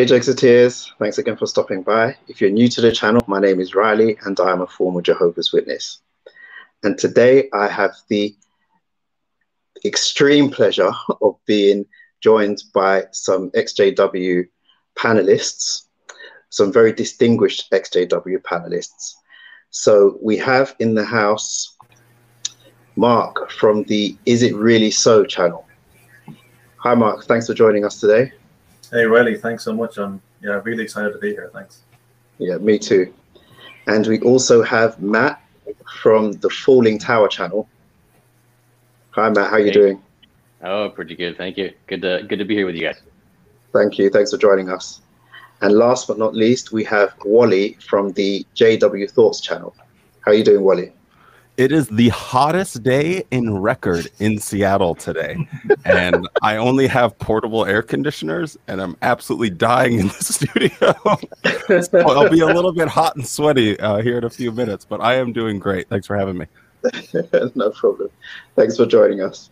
Hey Jexiteers, thanks again for stopping by. If you're new to the channel, my name is Riley and I am a former Jehovah's Witness. And today I have the extreme pleasure of being joined by some XJW panelists, some very distinguished XJW panelists. So we have in the house Mark from the Is It Really So channel. Hi Mark, thanks for joining us today. Hey Riley, thanks so much. I'm yeah really excited to be here. Thanks. Yeah, me too. And we also have Matt from the Falling Tower channel. Hi Matt, how you doing? Oh, pretty good. Thank you. Good to good to be here with you guys. Thank you. Thanks for joining us. And last but not least, we have Wally from the JW Thoughts channel. How are you doing, Wally? It is the hottest day in record in Seattle today. and I only have portable air conditioners and I'm absolutely dying in the studio. so I'll be a little bit hot and sweaty uh, here in a few minutes, but I am doing great. Thanks for having me. no problem. Thanks for joining us.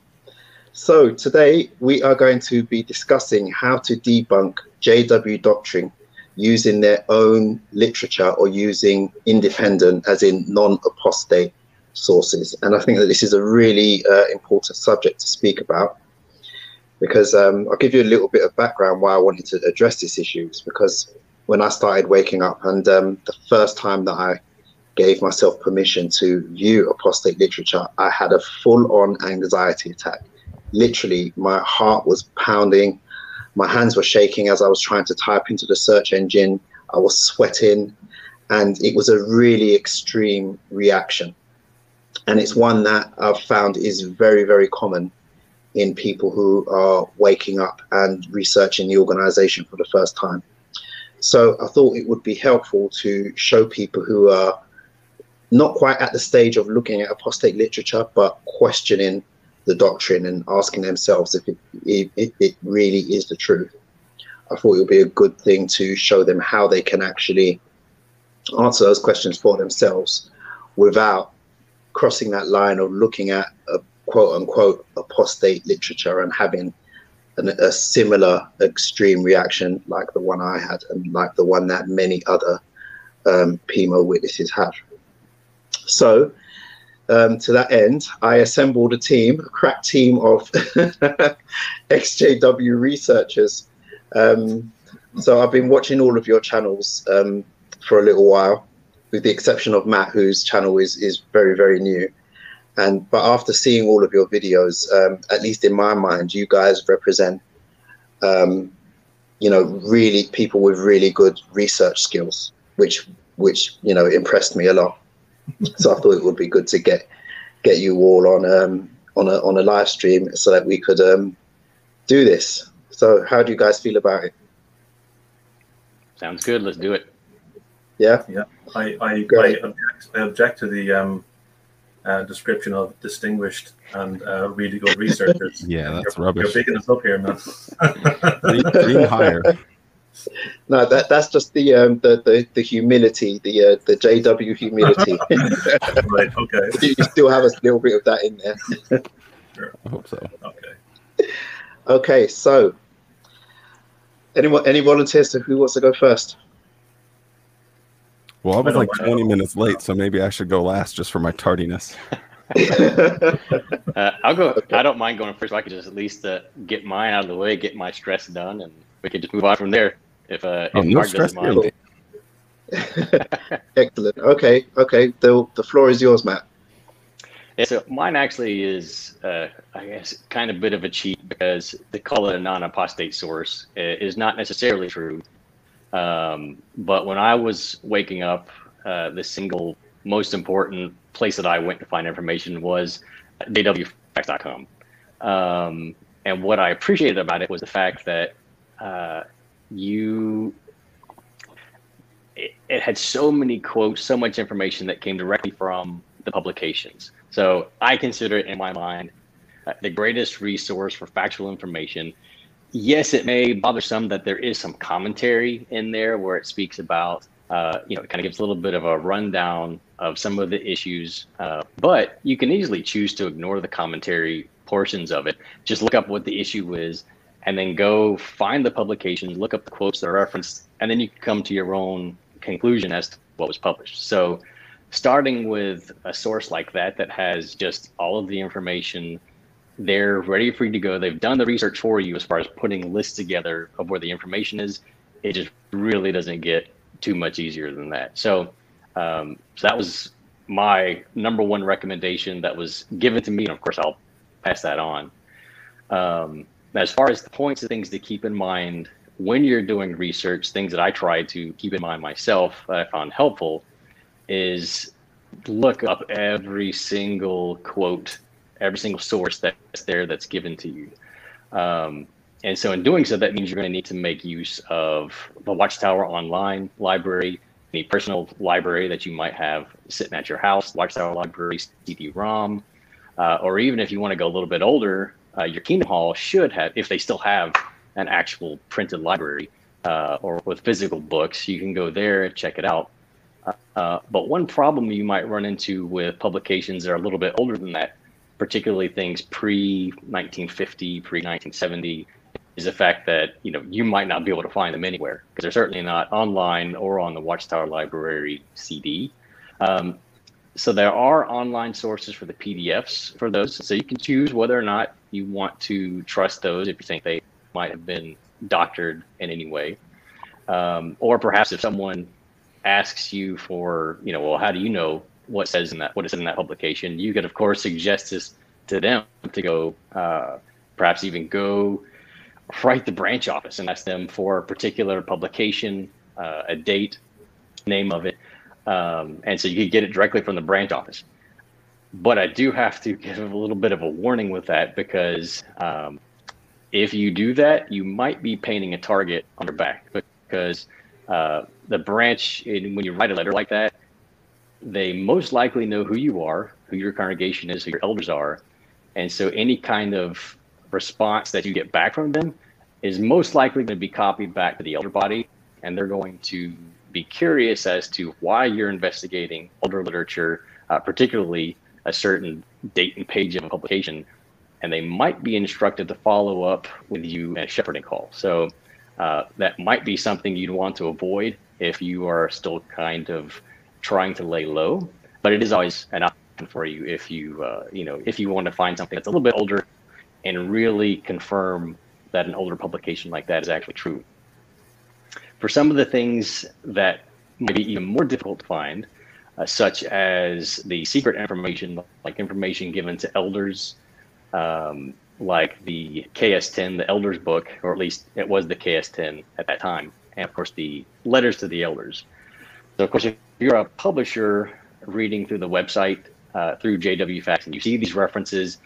So today we are going to be discussing how to debunk JW doctrine using their own literature or using independent, as in non-apostate sources. And I think that this is a really uh, important subject to speak about because um, I'll give you a little bit of background why I wanted to address this issue. Is because when I started waking up and um, the first time that I gave myself permission to view apostate literature, I had a full on anxiety attack. Literally, my heart was pounding, my hands were shaking as I was trying to type into the search engine, I was sweating, and it was a really extreme reaction and it's one that I've found is very, very common in people who are waking up and researching the organization for the first time. So I thought it would be helpful to show people who are not quite at the stage of looking at apostate literature, but questioning the doctrine and asking themselves if it, if it really is the truth. I thought it would be a good thing to show them how they can actually answer those questions for themselves without crossing that line of looking at a quote unquote apostate literature and having an, a similar extreme reaction like the one I had and like the one that many other um, PIMO witnesses have. So, um, to that end, I assembled a team, a crack team of XJW researchers. Um, so I've been watching all of your channels um, for a little while with the exception of Matt, whose channel is is very very new. And but after seeing all of your videos, um, at least in my mind, you guys represent, um, you know, really people with really good research skills, which which you know impressed me a lot. so I thought it would be good to get get you all on um, on a on a live stream so that we could um, do this. So how do you guys feel about it? Sounds good. Let's do it. Yeah. Yeah. I I, I object, I object to the um, uh, description of distinguished and uh, really good researchers. yeah, that's you're, rubbish. You're picking us up here, man. dream, higher. No, that that's just the um, the, the the humility, the uh, the JW humility. right. Okay. you still have a little bit of that in there. Sure. I hope so. Okay. Okay. So, anyone any volunteers who wants to go first? Well, I was like 20 minutes late, so maybe I should go last just for my tardiness. uh, I'll go. Okay. I don't mind going first. I could just at least uh, get mine out of the way, get my stress done, and we could just move on from there. If, uh, oh, if no Mark stress doesn't mind. Excellent. Okay. Okay. The the floor is yours, Matt. Yeah, so mine actually is, uh, I guess, kind of a bit of a cheat because to call it a non-apostate source uh, is not necessarily true. Um, but when I was waking up, uh, the single most important place that I went to find information was jwfacts.com. Um, and what I appreciated about it was the fact that uh, you, it, it, had so many quotes, so much information that came directly from the publications. So I consider it in my mind uh, the greatest resource for factual information yes, it may bother some that there is some commentary in there where it speaks about, uh, you know, it kind of gives a little bit of a rundown of some of the issues. Uh, but you can easily choose to ignore the commentary portions of it. Just look up what the issue is and then go find the publication, look up the quotes that are referenced, and then you come to your own conclusion as to what was published. So, starting with a source like that that has just all of the information they're ready for you to go. They've done the research for you as far as putting lists together of where the information is. It just really doesn't get too much easier than that. So, um, so that was my number one recommendation that was given to me, and of course I'll pass that on. Um, as far as the points of things to keep in mind when you're doing research, things that I try to keep in mind myself that I found helpful is look up every single quote, every single source that's there that's given to you. Um, and so in doing so, that means you're going to need to make use of the Watchtower Online library, any personal library that you might have sitting at your house, Watchtower Library, CD-ROM, uh, or even if you want to go a little bit older, uh, your Kingdom Hall should have, if they still have an actual printed library uh, or with physical books, you can go there and check it out. Uh, but one problem you might run into with publications that are a little bit older than that, particularly things pre 1950, pre 1970, is the fact that you know you might not be able to find them anywhere because they're certainly not online or on the Watchtower Library CD. Um, so there are online sources for the PDFs for those. So you can choose whether or not you want to trust those if you think they might have been doctored in any way. Um, or perhaps if someone asks you for, you know, well, how do you know what says in that, what is in that publication? You could, of course, suggest this to them to go, uh, perhaps even go write the branch office and ask them for a particular publication, uh, a date, name of it. Um, and so you could get it directly from the branch office. But I do have to give a little bit of a warning with that because um, if you do that, you might be painting a target on your back because uh, the branch, when you write a letter like that, they most likely know who you are, who your congregation is, who your elders are. And so any kind of response that you get back from them is most likely going to be copied back to the elder body. And they're going to be curious as to why you're investigating older literature, uh, particularly a certain date and page of a publication and they might be instructed to follow up with you at a shepherding call. So uh, that might be something you'd want to avoid if you are still kind of trying to lay low. But it is always an option for you if you uh, you know if you want to find something that's a little bit older and really confirm that an older publication like that is actually true. For some of the things that may be even more difficult to find, uh, such as the secret information, like information given to elders um, like the KS10, the elders book, or at least it was the KS10 at that time, and of course the letters to the elders. So, of course, if you're a publisher reading through the website uh, through JW Facts and you see these references,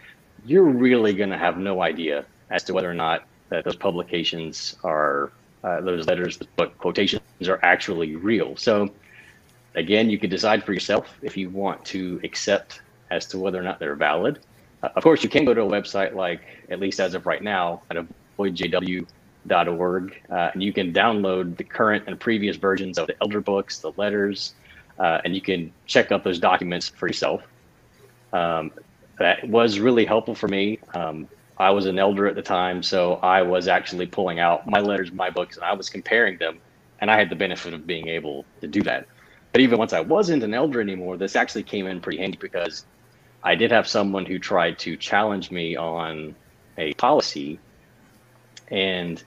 you're really going to have no idea as to whether or not that those publications are, uh, those letters, book quotations are actually real. So, again, you could decide for yourself if you want to accept as to whether or not they're valid uh, of course, you can go to a website like, at least as of right now, at avoidjw.org, uh, and you can download the current and previous versions of the elder books, the letters, uh, and you can check out those documents for yourself. Um, that was really helpful for me. Um, I was an elder at the time, so I was actually pulling out my letters, my books, and I was comparing them, and I had the benefit of being able to do that. But even once I wasn't an elder anymore, this actually came in pretty handy because I did have someone who tried to challenge me on a policy, and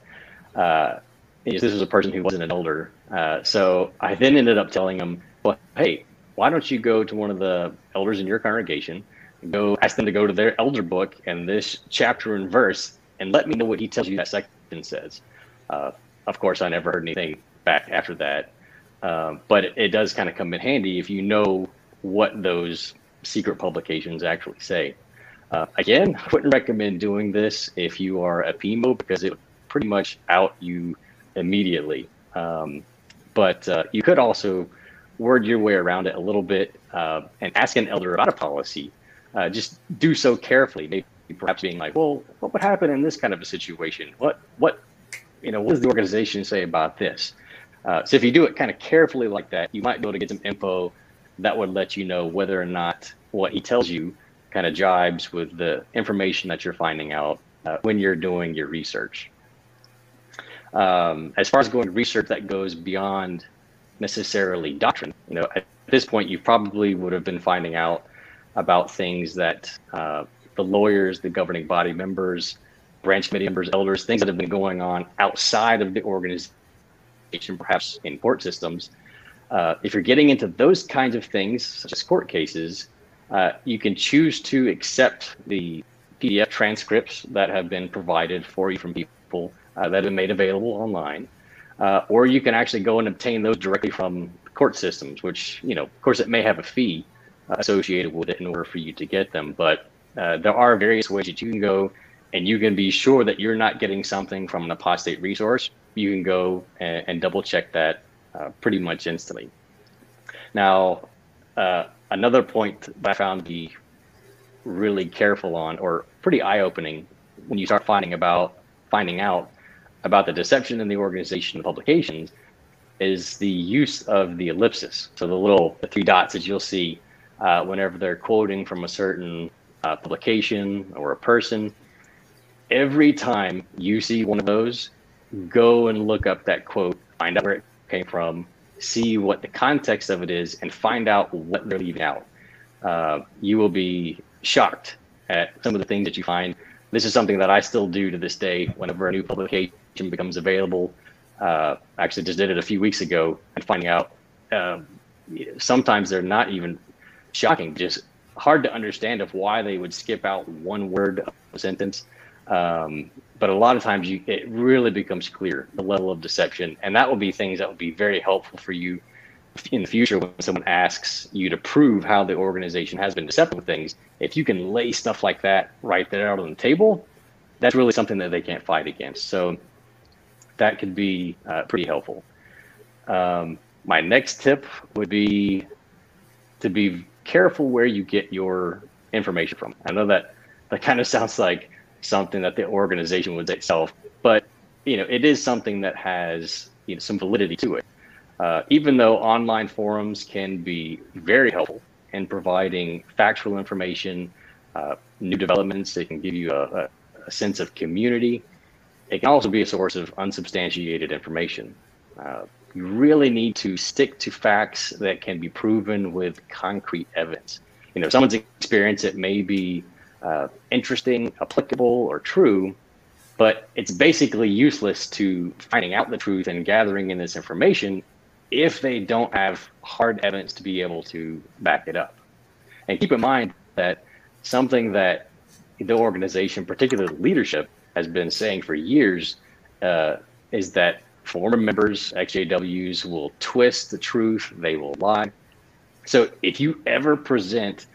uh, this was a person who wasn't an elder. Uh, so I then ended up telling him, "Well, hey, why don't you go to one of the elders in your congregation, go ask them to go to their elder book and this chapter and verse, and let me know what he tells you that section says." Uh, of course, I never heard anything back after that, um, but it, it does kind of come in handy if you know what those secret publications actually say. Uh, again, I wouldn't recommend doing this if you are a PMO because it pretty much out you immediately. Um, but uh, you could also word your way around it a little bit uh, and ask an elder about a policy. Uh, just do so carefully, maybe perhaps being like, "Well, what would happen in this kind of a situation? What what you know, what does the organization say about this?" Uh, so if you do it kind of carefully like that, you might be able to get some info that would let you know whether or not what he tells you kind of jibes with the information that you're finding out uh, when you're doing your research. Um, as far as going research that goes beyond necessarily doctrine, you know, at this point, you probably would have been finding out about things that uh, the lawyers, the governing body members, branch committee members, elders, things that have been going on outside of the organization, perhaps in court systems. Uh, if you're getting into those kinds of things, such as court cases, uh, you can choose to accept the PDF transcripts that have been provided for you from people uh, that have been made available online. Uh, or you can actually go and obtain those directly from court systems, which, you know, of course, it may have a fee associated with it in order for you to get them. But uh, there are various ways that you can go and you can be sure that you're not getting something from an apostate resource. You can go and, and double check that uh, pretty much instantly. Now, uh, another point that I found to be really careful on, or pretty eye-opening, when you start finding about finding out about the deception in the organization of publications, is the use of the ellipsis. So the little the three dots that you'll see uh, whenever they're quoting from a certain uh, publication or a person. Every time you see one of those, go and look up that quote, find out where it came from, see what the context of it is, and find out what they're leaving out. Uh, you will be shocked at some of the things that you find. This is something that I still do to this day whenever a new publication becomes available. Uh, actually, just did it a few weeks ago and finding out uh, sometimes they're not even shocking, just hard to understand of why they would skip out one word of a sentence. Um, but a lot of times you, it really becomes clear the level of deception. And that will be things that will be very helpful for you in the future when someone asks you to prove how the organization has been deceptive with things. If you can lay stuff like that right there out on the table, that's really something that they can't fight against. So that could be uh, pretty helpful. Um, my next tip would be to be careful where you get your information from. I know that that kind of sounds like something that the organization would itself, but you know, it is something that has you know, some validity to it. Uh, even though online forums can be very helpful in providing factual information, uh, new developments, they can give you a, a, sense of community. It can also be a source of unsubstantiated information. Uh, you really need to stick to facts that can be proven with concrete evidence. You know, someone's experience, it may be uh, interesting, applicable, or true, but it's basically useless to finding out the truth and gathering in this information if they don't have hard evidence to be able to back it up. And keep in mind that something that the organization, particularly leadership, has been saying for years uh, is that former members, XJWs, will twist the truth, they will lie. So if you ever present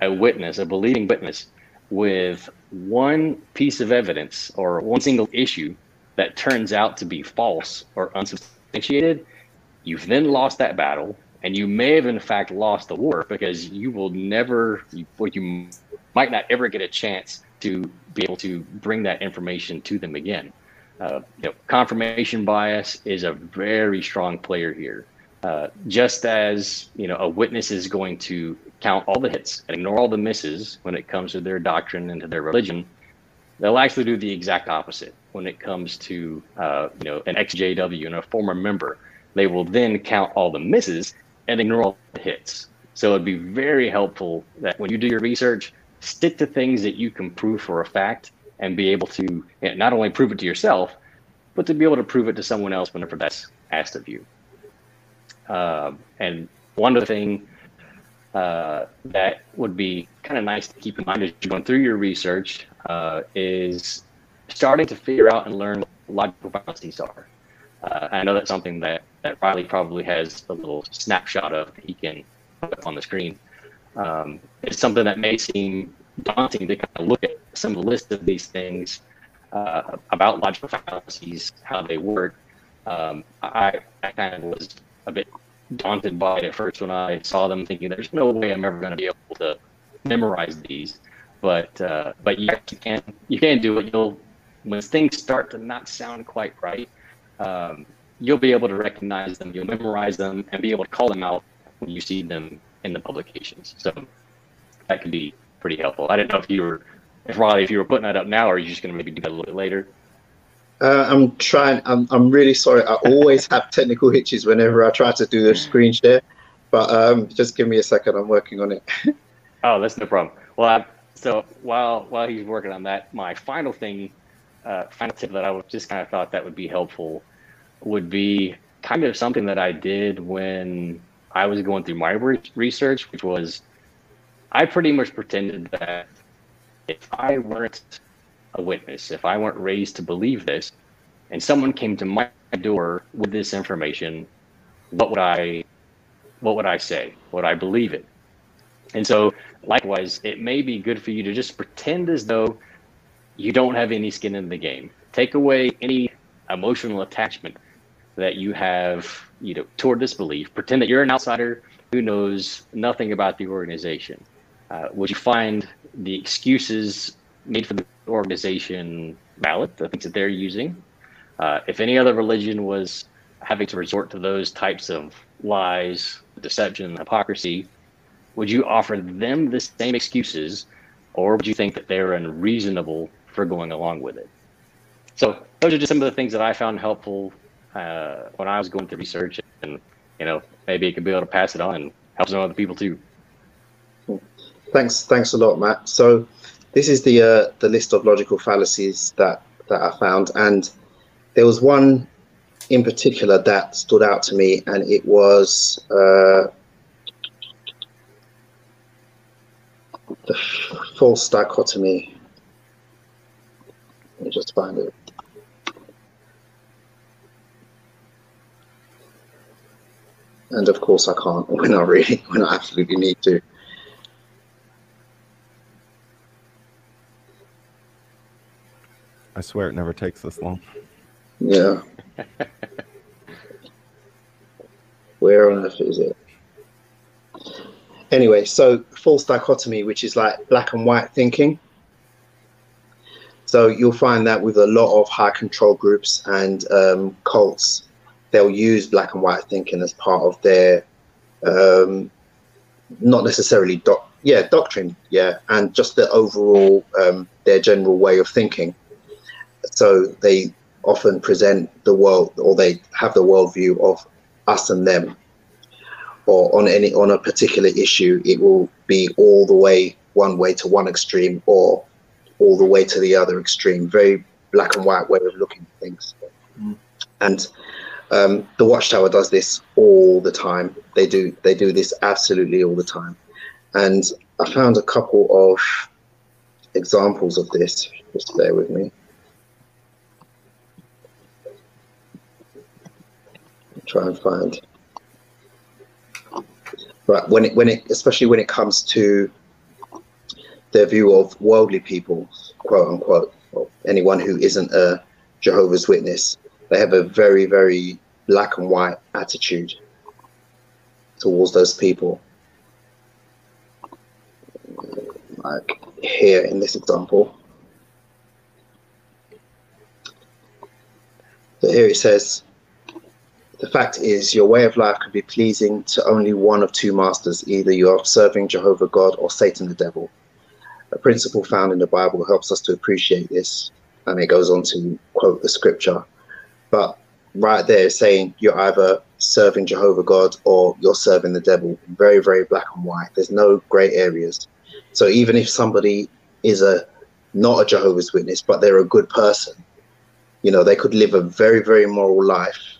a witness, a believing witness, with one piece of evidence or one single issue that turns out to be false or unsubstantiated, you've then lost that battle. And you may have, in fact, lost the war because you will never, you, you might not ever get a chance to be able to bring that information to them again. Uh, you know, confirmation bias is a very strong player here. Uh, just as you know, a witness is going to count all the hits and ignore all the misses when it comes to their doctrine and to their religion, they'll actually do the exact opposite when it comes to uh, you know an XJW and a former member. They will then count all the misses and ignore all the hits. So it'd be very helpful that when you do your research, stick to things that you can prove for a fact and be able to not only prove it to yourself, but to be able to prove it to someone else whenever that's asked of you. Uh, and one other thing uh, that would be kind of nice to keep in mind as you're going through your research uh, is starting to figure out and learn what logical fallacies are. Uh, I know that's something that, that Riley probably has a little snapshot of that he can put up on the screen. Um, it's something that may seem daunting to kind of look at some of the list of these things uh, about logical fallacies, how they work. Um, I, I kind of was a bit daunted by it at first when I saw them, thinking there's no way I'm ever going to be able to memorize these. But uh, but yes, you can you can do it. You'll when things start to not sound quite right, um, you'll be able to recognize them. You'll memorize them and be able to call them out when you see them in the publications. So that can be pretty helpful. I didn't know if you were, if Riley, if you were putting that up now, or are you just going to maybe do that a little bit later? Uh, I'm trying. I'm, I'm really sorry. I always have technical hitches whenever I try to do the screen share, but um, just give me a second. I'm working on it. oh, that's no problem. Well, I, so while while he's working on that, my final thing, uh, final tip that I just kind of thought that would be helpful would be kind of something that I did when I was going through my research, which was I pretty much pretended that if I weren't a witness, if I weren't raised to believe this, and someone came to my door with this information, what would I what would I say? Would I believe it? And so likewise, it may be good for you to just pretend as though you don't have any skin in the game. Take away any emotional attachment that you have, you know, toward this belief. Pretend that you're an outsider who knows nothing about the organization. Uh, would you find the excuses made for the organization valid, the things that they're using. Uh, if any other religion was having to resort to those types of lies, deception, hypocrisy, would you offer them the same excuses, or would you think that they're unreasonable for going along with it? So those are just some of the things that I found helpful uh, when I was going through research, and you know maybe it could be able to pass it on and help some other people too. Thanks, thanks a lot, Matt. So this is the uh, the list of logical fallacies that that I found, and there was one in particular that stood out to me, and it was uh, the false dichotomy. Let me just find it. And of course, I can't when I really when I absolutely need to. I swear it never takes this long. Yeah. Where on earth is it? Anyway, so false dichotomy, which is like black and white thinking. So you'll find that with a lot of high control groups and um, cults, they'll use black and white thinking as part of their, um, not necessarily doc, yeah, doctrine, yeah, and just the overall um, their general way of thinking. So they often present the world or they have the worldview of us and them. Or on any on a particular issue it will be all the way one way to one extreme or all the way to the other extreme. Very black and white way of looking at things. Mm. and um, the watchtower does this all the time. They do they do this absolutely all the time. And i found a couple of examples of this. Just bear with me. Try and find. But when it when it especially when it comes to their view of worldly people, quote unquote, anyone who isn't a Jehovah's Witness, they have a very very black and white attitude towards those people. Like here in this example. So here it says, the fact is, your way of life can be pleasing to only one of two masters. Either you are serving Jehovah God or Satan the devil. A principle found in the Bible helps us to appreciate this. And it goes on to quote the scripture. But right there, saying you're either serving Jehovah God or you're serving the devil. Very, very black and white. There's no gray areas. So even if somebody is a not a Jehovah's Witness, but they're a good person, you know, they could live a very, very moral life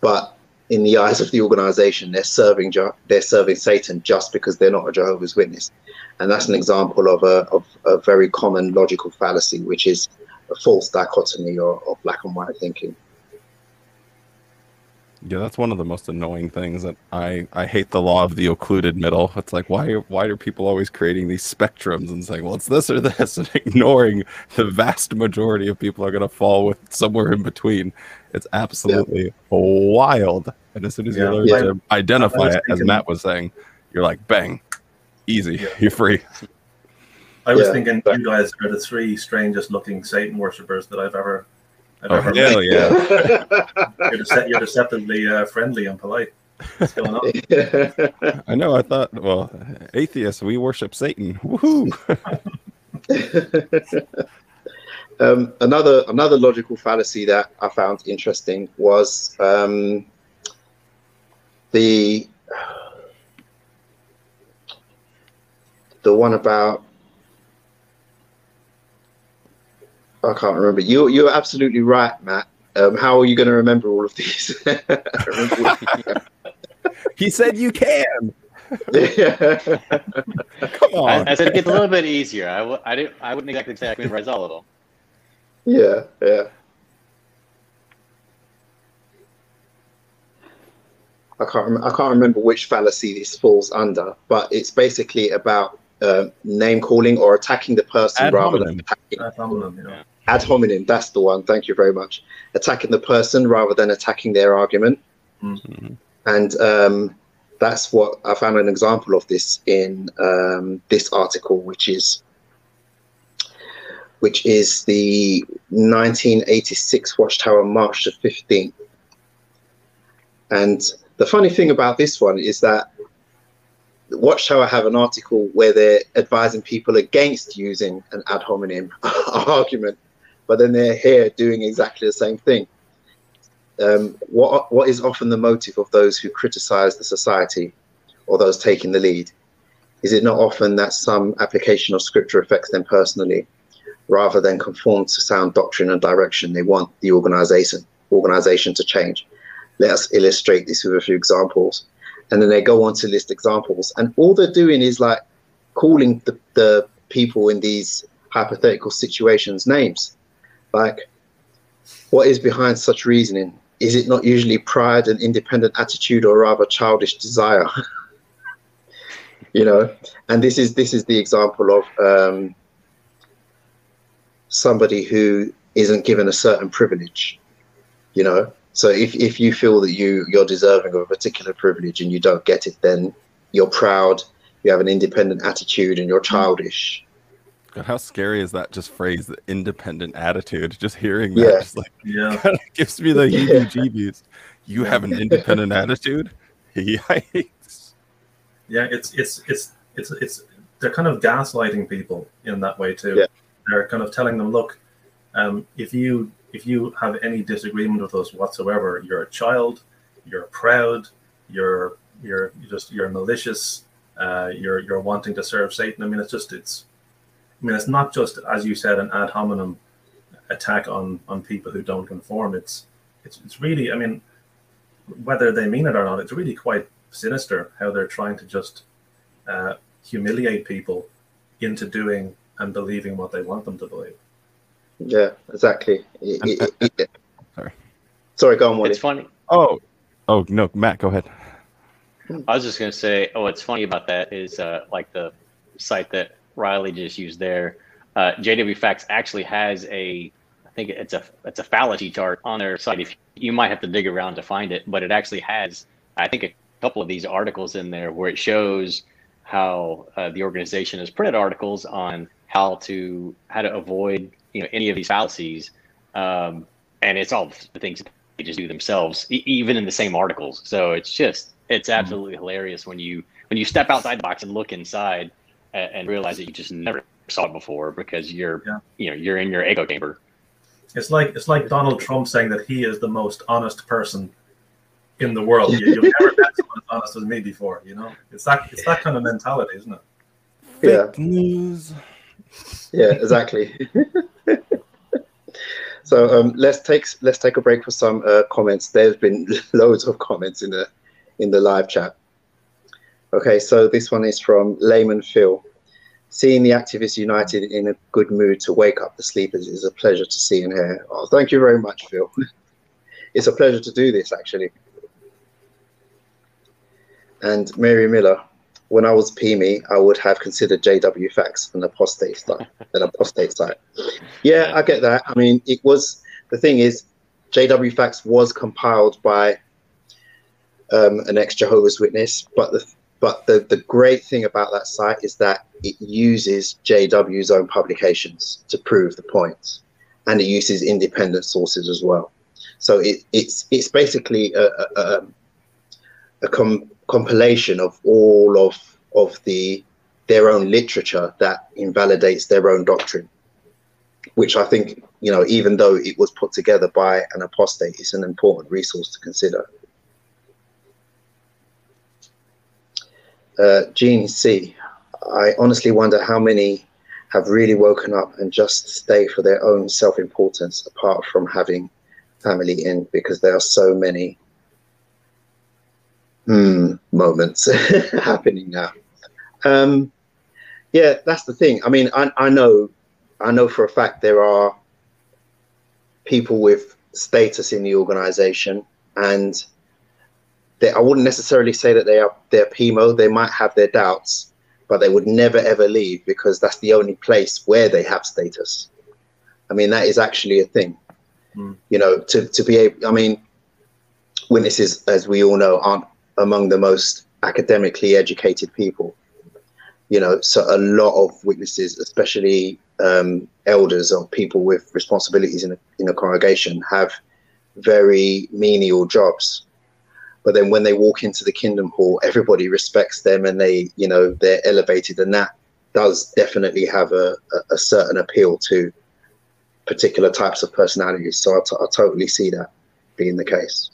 but in the eyes of the organization, they're serving they're serving Satan just because they're not a Jehovah's Witness, and that's an example of a of a very common logical fallacy, which is a false dichotomy or, or black and white thinking. Yeah, that's one of the most annoying things that I I hate the law of the excluded middle. It's like why why are people always creating these spectrums and saying, well, it's this or this, and ignoring the vast majority of people are going to fall with somewhere in between. It's absolutely yeah. wild. And as soon as yeah. you learn yeah. to identify it, as Matt was saying, you're like, bang, easy, you're free. I was thinking you guys are the three strangest looking Satan worshippers that I've ever I've oh, hell yeah. you're, dece- you're, deceptively uh, friendly and polite. What's going on? I know. I thought, well, atheists, we worship Satan. Woohoo! Um, another another logical fallacy that I found interesting was um, the the one about I can't remember. You you're absolutely right, Matt. Um, how are you going to remember all of these? he said you can. Come on. I, I, said it gets a little bit easier. I w- I didn't. I wouldn't exactly say I can memorize all of them. Yeah, yeah. I can't. Rem- I can't remember which fallacy this falls under, but it's basically about uh, name calling or attacking the person ad rather hominem. than attacking. Ad hominem, yeah. Ad hominem. That's the one. Thank you very much. Attacking the person rather than attacking their argument, Mhm. and um, that's what I found an example of this in um, this article, which is which is the 1986 Watchtower March the 15th. And the funny thing about this one is that Watchtower have an article where they're advising people against using an ad hominem argument, but then they're here doing exactly the same thing. Um, what what is often the motive of those who criticize the society or those taking the lead? Is it not often that some application of scripture affects them personally, rather than conform to sound doctrine and direction? They want the organization organization to change. Let us illustrate this with a few examples and then they go on to list examples and all they're doing is like calling the, the people in these hypothetical situations names like what is behind such reasoning? Is it not usually pride and independent attitude or rather childish desire? You know and this is this is the example of um, somebody who isn't given a certain privilege you know? So if, if you feel that you you're deserving of a particular privilege and you don't get it, then you're proud, you have an independent attitude, and you're childish. God, how scary is that just phrase, the independent attitude? Just hearing that Yeah. just like Yeah. kind of gives me the Yeah. heebie-jeebies. You have an independent attitude? Yikes. Yeah, it's it's it's it's it's they're kind of gaslighting people in that way too. Yeah. They're kind of telling them, look, um, if you if you have any disagreement with us whatsoever, you're a child, you're proud, you're you're you're just you're malicious, uh, you're you're wanting to serve Satan. I mean, it's just it's I mean, it's not just as you said an ad hominem attack on on people who don't conform. It's it's it's really I mean, whether they mean it or not, it's really quite sinister how they're trying to just uh, humiliate people into doing and believing what they want them to believe. Yeah, exactly. It- it- it- it- Sorry. Sorry, go on, Wally. It's funny. Oh, oh no, Matt, go ahead. I was just gonna say, oh, what's funny about that is uh, like the site that Riley just used there. Uh, JW Facts actually has a, I think it's a it's a fallacy chart on their site. If you might have to dig around to find it, but it actually has, I think, a couple of these articles in there where it shows how uh, the organization has printed articles on how to how to avoid you know any of these fallacies, um, and it's all the things they just do themselves, e- even in the same articles. So it's just it's absolutely hilarious when you when you step outside the box and look inside and, and realize that you just never saw it before because you're Yeah. you know you're in your echo chamber. It's like it's like Donald Trump saying that he is the most honest person in the world. You, you've never met someone as honest as me before. You know, it's that it's that kind of mentality, isn't it? Yeah. Fake news. Yeah, exactly. so um, let's take let's take a break for some uh, comments. There's been loads of comments in the in the live chat. Okay, so this one is from Layman Phil. Seeing the activists united in a good mood to wake up the sleepers is a pleasure to see and hear. Oh, thank you very much, Phil. it's a pleasure to do this, actually. And Mary Miller, when I was PME, I would have considered JW Facts an apostate site. An apostate site. Yeah, I get that. I mean, it was the thing is, JW Facts was compiled by um, an ex Jehovah's Witness, but the but the, the great thing about that site is that it uses JW's own publications to prove the points, and it uses independent sources as well. So it, it's it's basically a, a, a, um, a com- compilation of all of of the their own literature that invalidates their own doctrine. which I think, you know, even though it was put together by an apostate, it's an important resource to consider. Uh, Gene C. I honestly wonder how many have really woken up and just stay for their own self importance apart from having family in because there are so many hmm, moments happening now. Um, yeah, that's the thing. I mean, I, I know, I know for a fact there are people with status in the organization and they, I wouldn't necessarily say that they are they're PMO. They might have their doubts, but they would never ever leave because that's the only place where they have status. I mean, that is actually a thing. Mm. You know, to to be able. I mean, witnesses, as we all know, aren't among the most academically educated people. You know, so a lot of witnesses, especially um, elders or people with responsibilities in a, in a congregation, have very menial jobs but then when they walk into the kingdom hall everybody respects them and they you know they're elevated. And that does definitely have a, a, a certain appeal to particular types of personalities. So I, t- I totally see that being the case.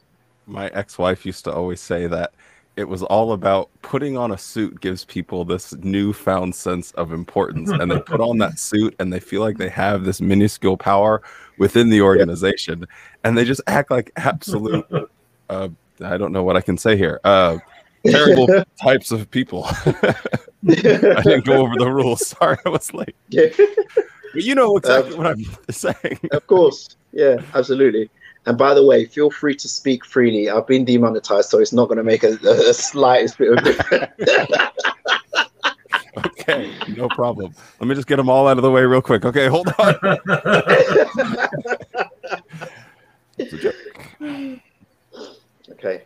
My ex-wife used to always say that it was all about putting on a suit gives people this newfound sense of importance. And they put on that suit and they feel like they have this minuscule power within the organization. Yeah. and they just act like absolute uh, I don't know what I can say here. Uh, terrible types of people. I didn't go over the rules. Sorry, I was late. Yeah. But you know exactly um, what I'm saying. Of course. Yeah, absolutely. And by the way, feel free to speak freely. I've been demonetized, so it's not going to make a, a slightest bit of difference. okay, no problem. Let me just get them all out of the way real quick. Okay, hold on. Okay.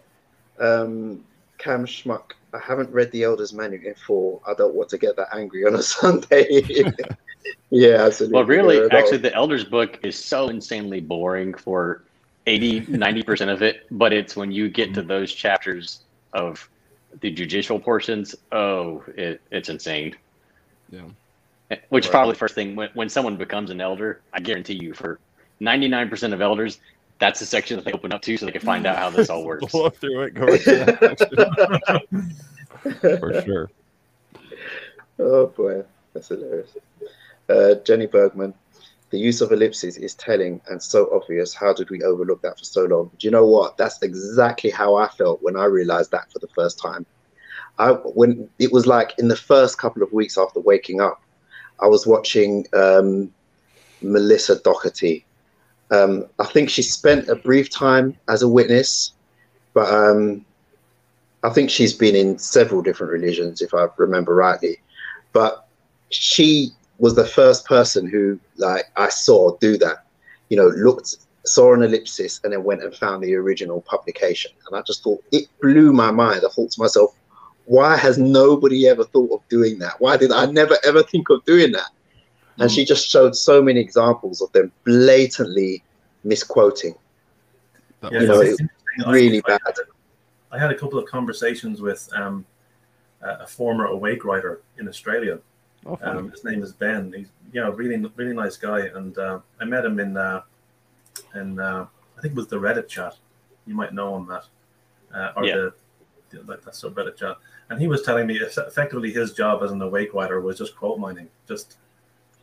Um, Cam Schmuck, I haven't read the Elders Manual in full. I don't want to get that angry on a Sunday. yeah, absolutely. Well, really, actually, the Elders book is so insanely boring for 80, 90% of it. But it's when you get to those chapters of the judicial portions, oh, it, it's insane. Yeah. Which right. probably first thing when, when someone becomes an elder, I guarantee you for 99% of elders, that's the section that they open up to so they can find out how this all works. Blow through it, go For sure. Oh boy, that's hilarious. Uh, Jenny Bergman, the use of ellipses is telling and so obvious. How did we overlook that for so long? Do you know what? That's exactly how I felt when I realized that for the first time. I when it was like in the first couple of weeks after waking up, I was watching um, Melissa Dougherty um, I think she spent a brief time as a witness, but um, I think she's been in several different religions, if I remember rightly. But she was the first person who, like, I saw do that. You know, looked, saw an ellipsis, and then went and found the original publication. And I just thought it blew my mind. I thought to myself, why has nobody ever thought of doing that? Why did I never ever think of doing that? And she just showed so many examples of them blatantly misquoting. Yeah, you know, it, really bad. I had a couple of conversations with um, a former awake writer in Australia. Oh, um, his name is Ben. He's you know really really nice guy, and uh, I met him in uh, in uh, I think it was the Reddit chat. You might know him that, uh, or yeah. the, the like that subreddit chat. And he was telling me effectively his job as an awake writer was just quote mining, just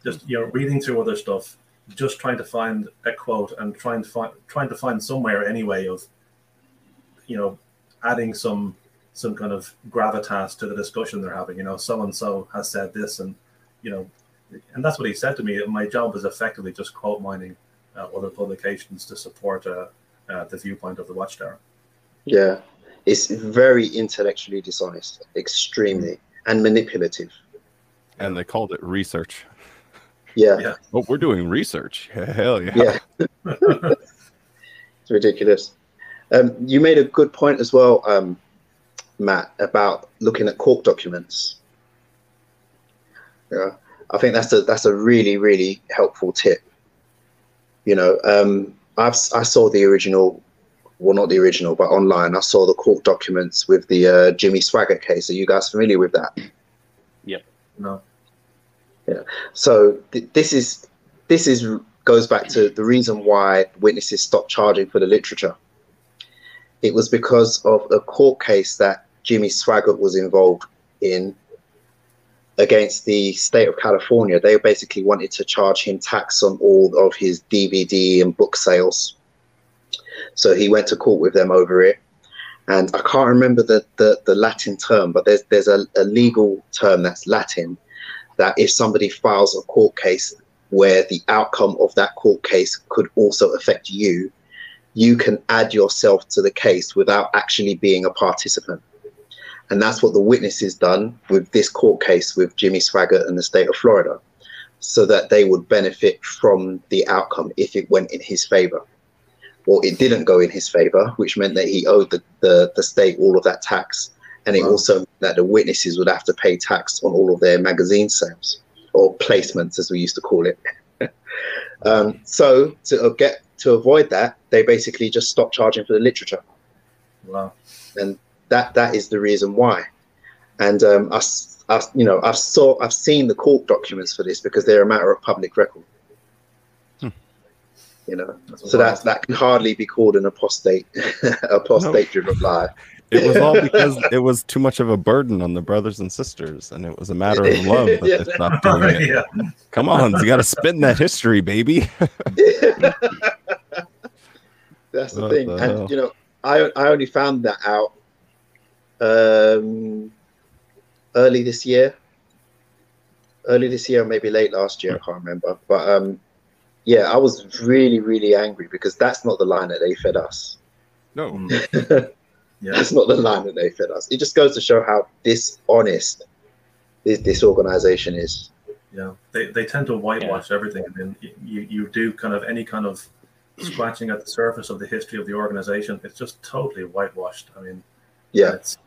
just you know reading through other stuff, just trying to find a quote and trying to find trying to find somewhere anyway of you know adding some some kind of gravitas to the discussion they're having you know so and so has said this and you know and that's what he said to me my job is effectively just quote mining uh, other publications to support uh, uh, the viewpoint of the watchtower. Yeah. It's very intellectually dishonest extremely and manipulative. And they called it research yeah. yeah. Oh, we're doing research. Hell yeah. Yeah. it's ridiculous. Um, you made a good point as well, um, Matt, about looking at court documents. Yeah, I think that's a that's a really really helpful tip. You know, um, I've I saw the original, well not the original, but online. I saw the court documents with the uh, Jimmy Swaggart case. Are you guys familiar with that? Yep. No. Yeah. So th- this is this is goes back to the reason why witnesses stopped charging for the literature. It was because of a court case that Jimmy Swaggart was involved in against the state of California. They basically wanted to charge him tax on all of his DVD and book sales. So he went to court with them over it. And I can't remember the, the, the Latin term, but there's there's a, a legal term that's Latin that if somebody files a court case where the outcome of that court case could also affect you, you can add yourself to the case without actually being a participant. And that's what the witnesses done with this court case with Jimmy Swaggart and the state of Florida, so that they would benefit from the outcome if it went in his favor. Or it didn't go in his favor, which meant that he owed the, the, the state all of that tax. And it also meant that the witnesses would have to pay tax on all of their magazine sales or placements, as we used to call it. um, so to get to avoid that, they basically just stopped charging for the literature. Wow. And that that is the reason why. And um I, I you know i've saw i've seen the court documents for this because they're a matter of public record. Hmm. you know That's so that that can hardly be called an apostate apostate driven lie It was all because it was too much of a burden on the brothers and sisters, and it was a matter of love that Yeah. they stopped doing it. yeah. Come on, you got to spin that history, baby. that's the What thing the and hell? you know i i only found that out um early this year early this year or maybe late last year i can't remember but um yeah i was really really angry because that's not the line that they fed us No. Yeah. that's not the line that they fed us it just goes to show how dishonest this, this organization is Yeah, they, they tend to whitewash everything. I mean, you, you do kind of any kind of scratching at the surface of the history of the organization. It's just totally whitewashed. I mean, yeah it's,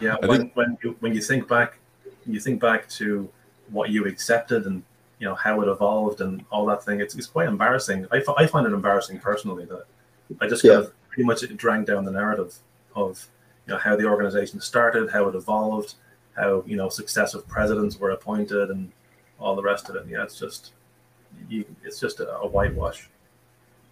yeah. I When, think- when you when you think back, you think back to what you accepted and you know how it evolved and all that thing. It's, it's quite embarrassing. I, I find it embarrassing personally that I just kind Yeah. of pretty much drank down the narrative of you know how the organization started, how it evolved, how you know successive presidents were appointed, and all the rest of it. Yeah, it's just you, it's just a, a whitewash.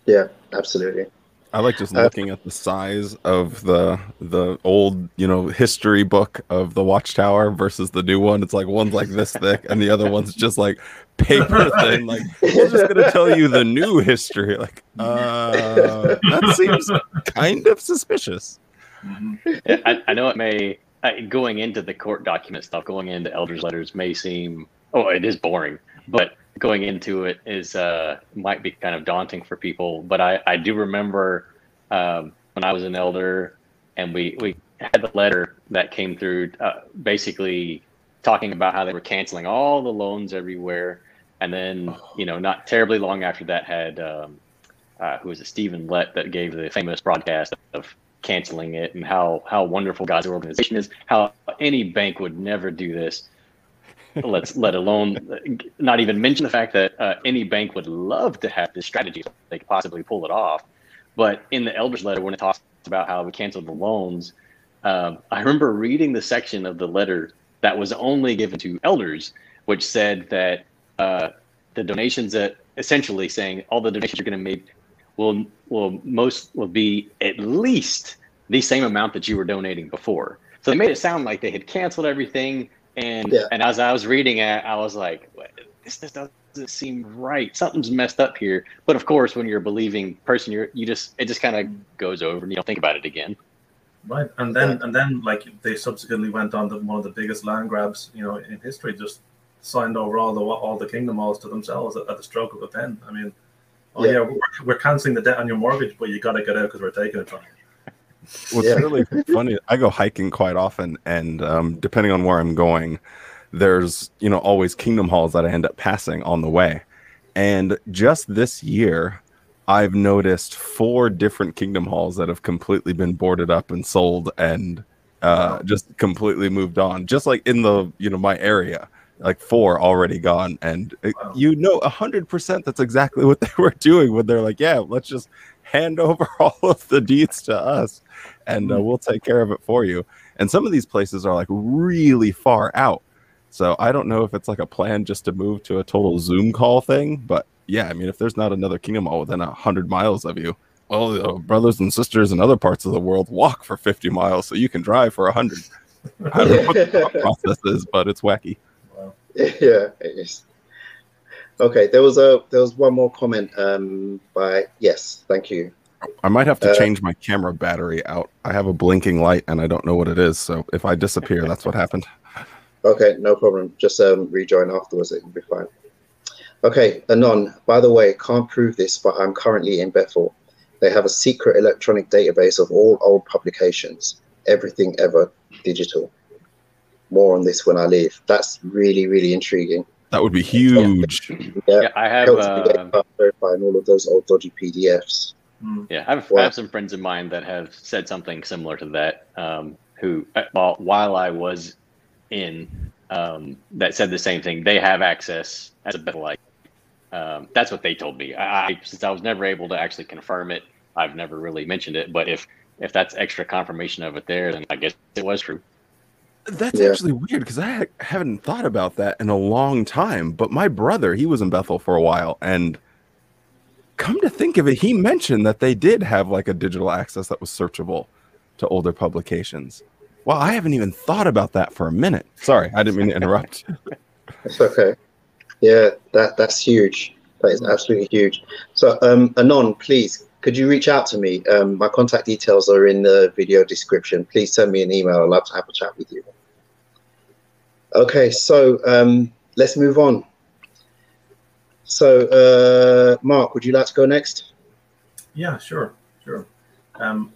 yeah absolutely I like just Uh, looking at the size of the the old, you know, history book of the Watchtower versus the new one. It's like one's like this thick, and the other one's just like paper thin. Like we're just gonna tell you the new history. Like, uh, that seems kind of suspicious. I, I know it may going into the court document stuff, going into elders' letters may seem oh, it is boring, but going into it is uh, might be kind of daunting for people. But I, I do remember um, when I was an elder, and we we had the letter that came through, uh, basically talking about how they were canceling all the loans everywhere, and then you know not terribly long after that had. Um, uh, who was it, Stephen Lett, that gave the famous broadcast of canceling it and how how wonderful God's organization is. How any bank would never do this. Let's let alone not even mention the fact that uh, any bank would love to have this strategy they could possibly pull it off. But in the elders letter, when it talks about how we canceled the loans, um, I remember reading the section of the letter that was only given to elders, which said that uh, the donations that essentially saying all the donations you're going to make will will most will be at least the same amount that you were donating before. So they made it sound like they had canceled everything. And Yeah. and as I was reading it, I was like, this, this doesn't seem right. Something's messed up here. But of course, when you're a believing person, you're you just it just kind of goes over and you don't think about it again. Right, and then and then like they subsequently went on to one of the biggest land grabs you know in history. Just signed over all the all the kingdom halls to themselves at, at the stroke of a pen. I mean, oh Yeah. yeah, we're, we're canceling the debt on your mortgage, but you got to get out because we're taking it from you. What's Yeah. really funny, I go hiking quite often, and um, depending on where I'm going, there's you know always kingdom halls that I end up passing on the way. And just this year, I've noticed four different kingdom halls that have completely been boarded up and sold, and uh, Wow. just completely moved on. Just like in the you know my area, like four already gone, and it- you know a hundred percent that's exactly what they were doing when they're like, yeah, let's just hand over all of the deeds to us and uh, Mhm. we'll take care of it for you. And some of these places are like really far out. So I don't know if it's like a plan just to move to a total Zoom call thing, but yeah, I mean, if there's not another kingdom all within a hundred miles of you, well, uh, brothers and sisters in other parts of the world walk for 50 miles, so you can drive for a hundred. I don't know what the process is, but it's wacky. Yeah, it is. Okay, there was a there was one more comment um, by yes, thank you. I might have to Uh, change my camera battery out. I have a blinking light and I don't know what it is. So if I disappear, that's what happened. Okay, no problem. Just um, rejoin afterwards. It will be fine. Okay, Anon. By the way, can't prove this, but I'm currently in Bethel. They have a secret electronic database of all old publications, everything ever digital. More on this when I leave. That's really, really intriguing. That would be huge. Yeah, Yeah, I have. helps me get Uh, verifying all of those old dodgy PDFs. Hmm. Yeah, I have, Wow. I have some friends of mine that have said something similar to that. Um, who, uh, while while I was in, um, that said the same thing. They have access as a Bethelite. Um, that's what they told me. I, I since I was never able to actually confirm it, I've never really mentioned it. But if if that's extra confirmation of it there, then I guess it was true. That's Yeah. actually weird because I ha- haven't thought about that in a long time. But my brother, he was in Bethel for a while, and come to think of it, he mentioned that they did have like a digital access that was searchable to older publications. Well, I haven't even thought about that for a minute. Sorry, I didn't mean to interrupt. That's okay. Yeah, that that's huge. That is absolutely huge. So, um, Anon, please, could you reach out to me? Um, my contact details are in the video description. Please send me an email. I'd love to have a chat with you. Okay, so um, let's move on. So, uh, Mark, would you like to go next? Yeah, sure, sure. Um,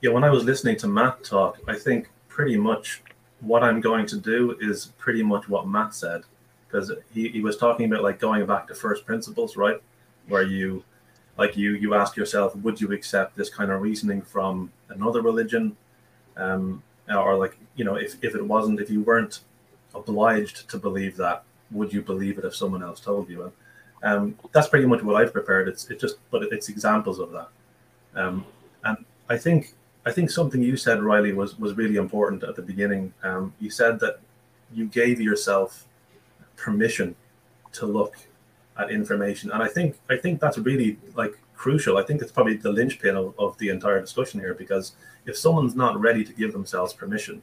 yeah, when I was listening to Matt talk, I think pretty much what I'm going to do is pretty much what Matt said, because he, he was talking about like going back to first principles, right? Where you, like you, you ask yourself, would you accept this kind of reasoning from another religion, um, or like you know, if if it wasn't, if you weren't obliged to believe that, would you believe it if someone else told you? And um, that's pretty much what I've prepared. It's it just, but it's examples of that. Um, and I think I think something you said, Riley, was was really important at the beginning. Um, you said that you gave yourself permission to look at information, and I think I think that's really like crucial. I think it's probably the linchpin of, of the entire discussion here because if someone's not ready to give themselves permission,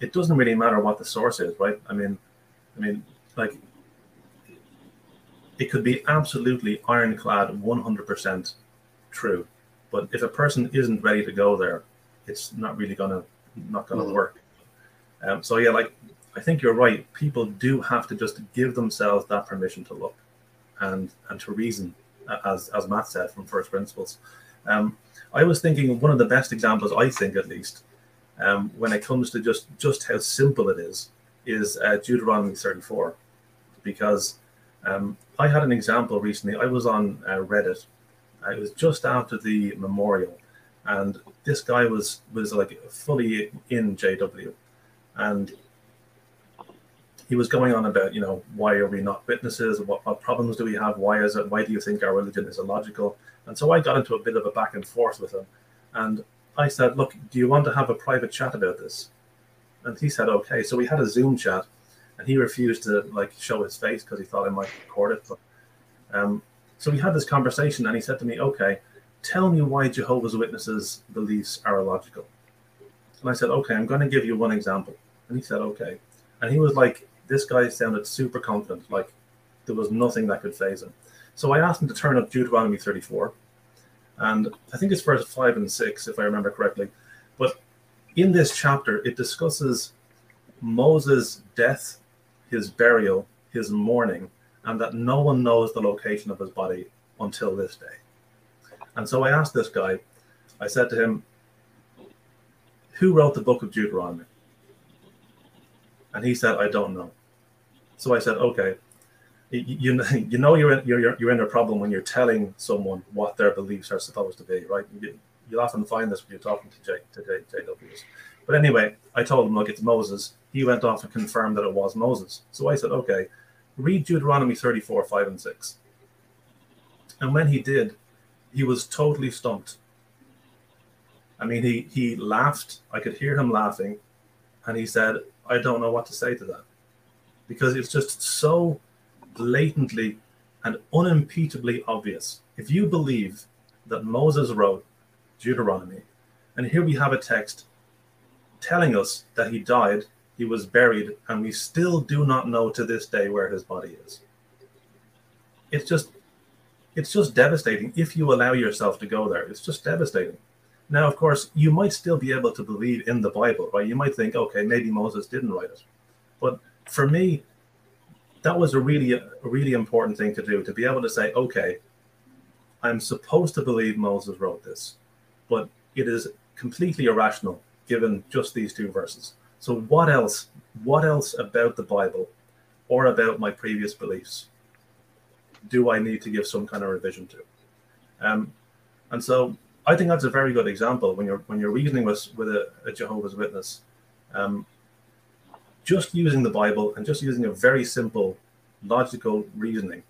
it doesn't really matter what the source is, right? I mean, I mean, like it could be absolutely ironclad, 100% true. But if a person isn't ready to go there, it's not really gonna not gonna Mhm. work. Um, so yeah, like I think you're right. People do have to just give themselves that permission to look and and to reason, as as Matt said from first principles. Um, I was thinking one of the best examples, I think at least, um, when it comes to just just how simple it is, is uh, Deuteronomy 34, because um, I had an example recently. I was on uh, Reddit. It was just after the memorial, and this guy was was like fully in JW, and he was going on about you know why are we not witnesses? What, what problems do we have? Why is it? Why do you think our religion is illogical? And so I got into a bit of a back and forth with him, and I said, look, do you want to have a private chat about this? And he said, okay. So we had a Zoom chat, and he refused to like show his face because he thought I might record it. But um, so we had this conversation, and he said to me, okay, tell me why Jehovah's Witnesses' beliefs are illogical. And I said, okay, I'm going to give you one example. And he said, okay. And he was like, this guy sounded super confident, like there was nothing that could faze him. So I asked him to turn up Deuteronomy 34, and I think it's verse 5 and 6, if I remember correctly. But in this chapter, it discusses Moses' death, his burial, his mourning, and that no one knows the location of his body until this day. And so I asked this guy, I said to him, Who wrote the book of Deuteronomy? And he said, I don't know. So I said, Okay, you, you know, you know you're, in, you're, you're in a problem when you're telling someone what their beliefs are supposed to be, right? You, you'll often find this when you're talking to, J, to J, JWs. But anyway, I told him, look, it's Moses. He went off and confirmed that it was Moses. So I said, okay, read Deuteronomy 34, 5, and 6. And when he did, he was totally stumped. I mean, he, he laughed. I could hear him laughing. And he said, I don't know what to say to that. Because it's just so blatantly and unimpeachably obvious. If you believe that Moses wrote Deuteronomy, and here we have a text telling us that he died, he was buried, and we still do not know to this day where his body is. It's just it's just devastating if you allow yourself to go there. It's just devastating. Now, of course, you might still be able to believe in the Bible, right? You might think, okay, maybe Moses didn't write it. But for me, that was a really, a really important thing to do to be able to say, okay, I'm supposed to believe Moses wrote this, but it is completely irrational given just these two verses. So what else? What else about the Bible or about my previous beliefs do I need to give some kind of revision to? Um, and so I think that's a very good example when you're when you're reasoning with with a, a Jehovah's Witness. Um, just using the Bible and just using a very simple, logical reasoning.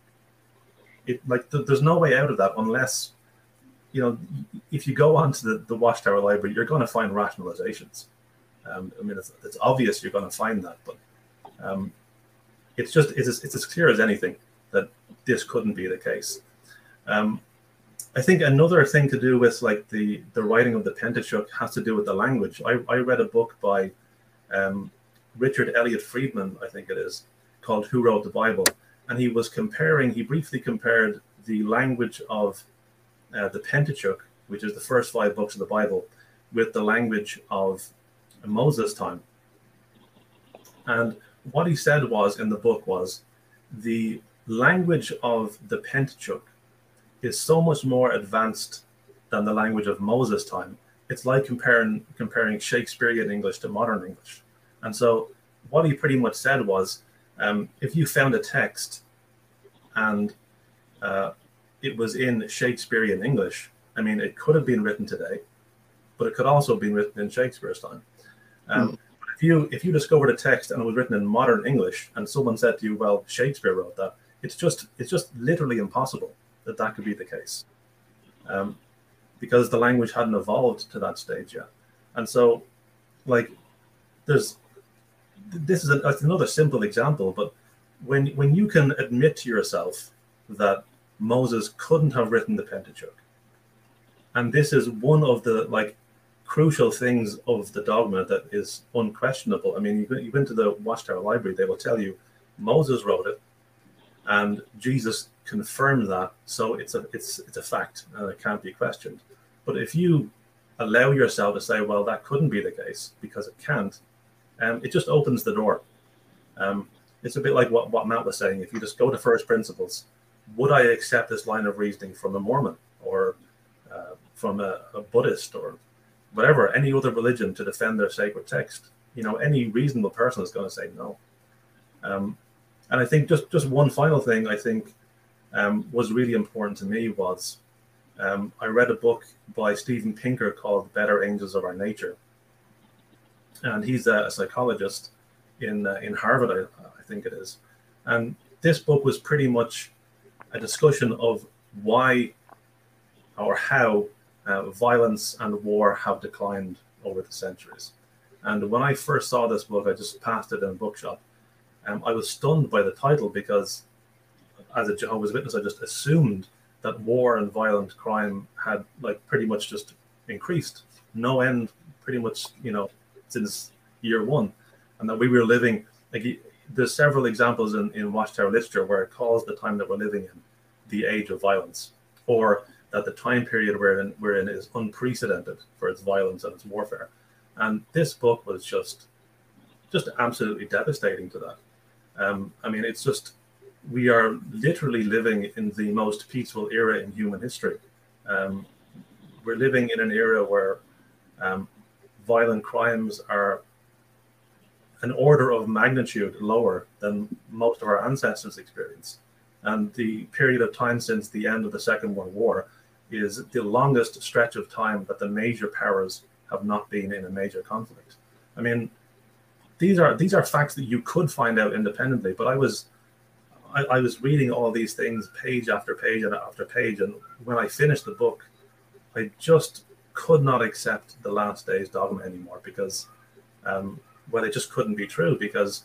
It like th- there's no way out of that unless, you know, if you go onto the, the Watchtower Library, you're going to find rationalizations. Um, I mean, it's, it's obvious you're going to find that, but um, it's just it's, it's as clear as anything that this couldn't be the case. Um, I think another thing to do with like the the writing of the Pentateuch has to do with the language. I, I read a book by um, Richard Elliott Friedman, I think it is, called Who Wrote the Bible, and he was comparing. He briefly compared the language of uh, the Pentateuch, which is the first five books of the Bible, with the language of Moses' time. And what he said was in the book was the language of the Pentateuch is so much more advanced than the language of Moses' time. It's like comparing comparing Shakespearean English to modern English. And so what he pretty much said was, um, if you found a text and uh, it was in Shakespearean English, I mean, it could have been written today, but it could also have been written in Shakespeare's time. Um, mm. If you if you discovered a text and it was written in modern English, and someone said to you, "Well, Shakespeare wrote that," it's just it's just literally impossible that that could be the case, um, because the language hadn't evolved to that stage yet. And so, like, there's this is a, another simple example, but when when you can admit to yourself that Moses couldn't have written the Pentateuch, and this is one of the like crucial things of the dogma that is unquestionable. I mean, you, you go into the Watchtower Library, they will tell you Moses wrote it, and Jesus confirmed that. So it's a it's it's a fact and it can't be questioned. But if you allow yourself to say, well, that couldn't be the case because it can't, um, it just opens the door. Um, it's a bit like what, what Matt was saying. If you just go to first principles, would I accept this line of reasoning from a Mormon or uh, from a, a Buddhist or whatever, any other religion to defend their sacred text? You know, any reasonable person is going to say no. Um, and I think just just one final thing I think um, was really important to me was um, I read a book by Steven Pinker called "Better Angels of Our Nature," and he's a, psychologist in uh, in Harvard, I, I, think it is. And this book was pretty much a discussion of why or how uh, violence and war have declined over the centuries. And when I first saw this book, I just passed it in a bookshop um, I was stunned by the title because, as a Jehovah's Witness, I just assumed that war and violent crime had like pretty much just increased, no end, pretty much you know since year one, and that we were living like there's several examples in, in Watchtower literature where it calls the time that we're living in the age of violence, or that the time period we're in, we're in is unprecedented for its violence and its warfare. And this book was just just absolutely devastating to that. Um, I mean, it's just we are literally living in the most peaceful era in human history. Um, we're living in an era where um, violent crimes are an order of magnitude lower than most of our ancestors experienced. And the period of time since the end of the Second World War is the longest stretch of time that the major powers have not been in a major conflict. I mean, these are these are facts that you could find out independently. But I was I, I, was reading all these things page after page and after page, and when I finished the book, I just could not accept the last days dogma anymore because um, well, it just couldn't be true because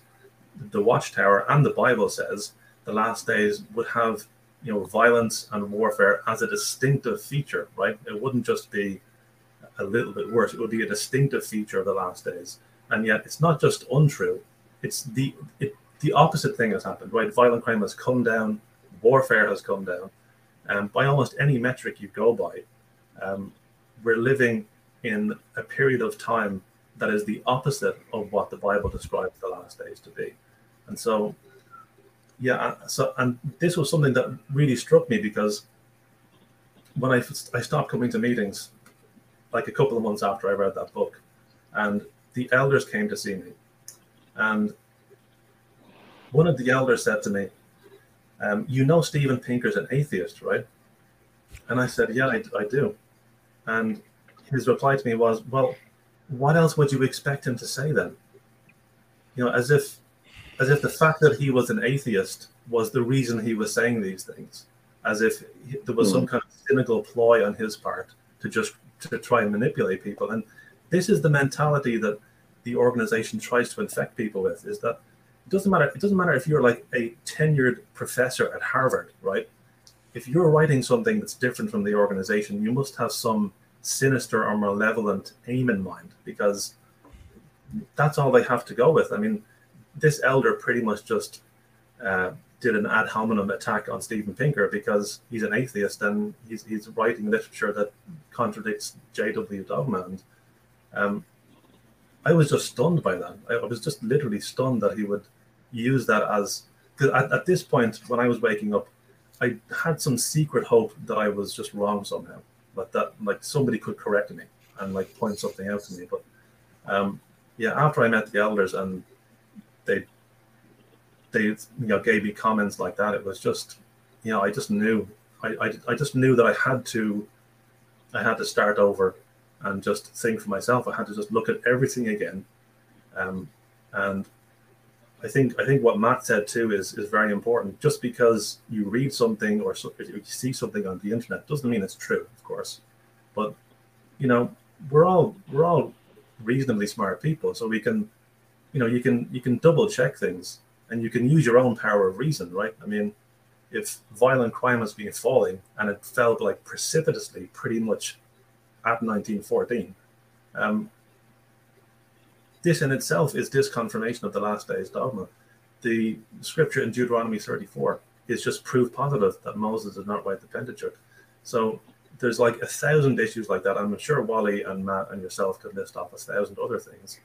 the Watchtower and the Bible says the last days would have you know violence and warfare as a distinctive feature, right? It wouldn't just be a little bit worse; it would be a distinctive feature of the last days. And yet, it's not just untrue; it's the it, the opposite thing has happened, right? Violent crime has come down, warfare has come down, and by almost any metric you go by, um, we're living in a period of time that is the opposite of what the Bible describes the last days to be. And so yeah, so and this was something that really struck me because when I I stopped coming to meetings, like a couple of months after I read that book, and the elders came to see me, and one of the elders said to me, um, "You know Steven Pinker's an atheist, right?" And I said, "Yeah, I, I do," and his reply to me was, "Well, what else would you expect him to say then?" You know, as if as if the fact that he was an atheist was the reason he was saying these things, as if there was mm. some hmm. kind of cynical ploy on his part to just to try and manipulate people. And this is the mentality that the organization tries to infect people with: is that it doesn't matter. It doesn't matter if you're like a tenured professor at Harvard, right? If you're writing something that's different from the organization, you must have some sinister or malevolent aim in mind because that's all they have to go with. I mean, this elder pretty much just uh, did an ad hominem attack on Steven Pinker because he's an atheist and he's, he's writing literature that contradicts J.W. Dogma. And um, I was just stunned by that. I, I, was just literally stunned that he would use that as because at, at this point when I was waking up, I had some secret hope that I was just wrong somehow, but that like somebody could correct me and like point something out to me. But um, yeah, after I met the elders and they they you know gave me comments like that. It was just you know I just knew I, I, I just knew that I had to I had to start over and just think for myself. I had to just look at everything again, um, and I think I think what Matt said too is is very important. Just because you read something or you see something on the internet doesn't mean it's true, of course. But you know, we're all we're all reasonably smart people, so we can you know you can you can double check things and you can use your own power of reason right i mean if violent crime has been falling and it fell like precipitously pretty much at 1914 um, this in itself is disconfirmation of the last days dogma the scripture in deuteronomy 34 is just proof positive that moses did not write the pentateuch so there's like a thousand issues like that i'm sure wally and matt and yourself could list off a thousand other things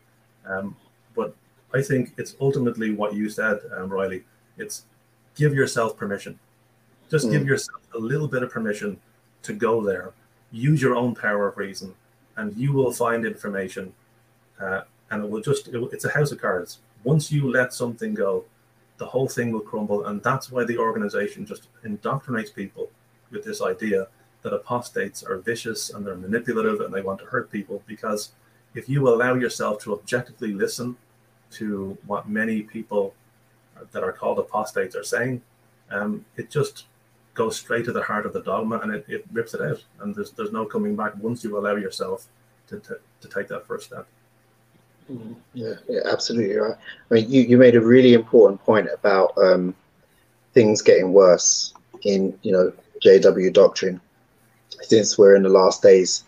um, but I think it's ultimately what you said, um, Riley. It's give yourself permission. Just mm. give yourself a little bit of permission to go there. Use your own power of reason, and you will find information. Uh, and it will just, it, it's a house of cards. Once you let something go, the whole thing will crumble. And that's why the organization just indoctrinates people with this idea that apostates are vicious and they're manipulative and they want to hurt people. Because if you allow yourself to objectively listen to what many people that are called apostates are saying, um, it just goes straight to the heart of the dogma and it, it rips it out. And there's there's no coming back once you allow yourself to, to, to take that first step. Mm-hmm. Yeah, yeah, absolutely right. I mean, you, you made a really important point about um, things getting worse in, you know, JW doctrine. Since we're in the last days,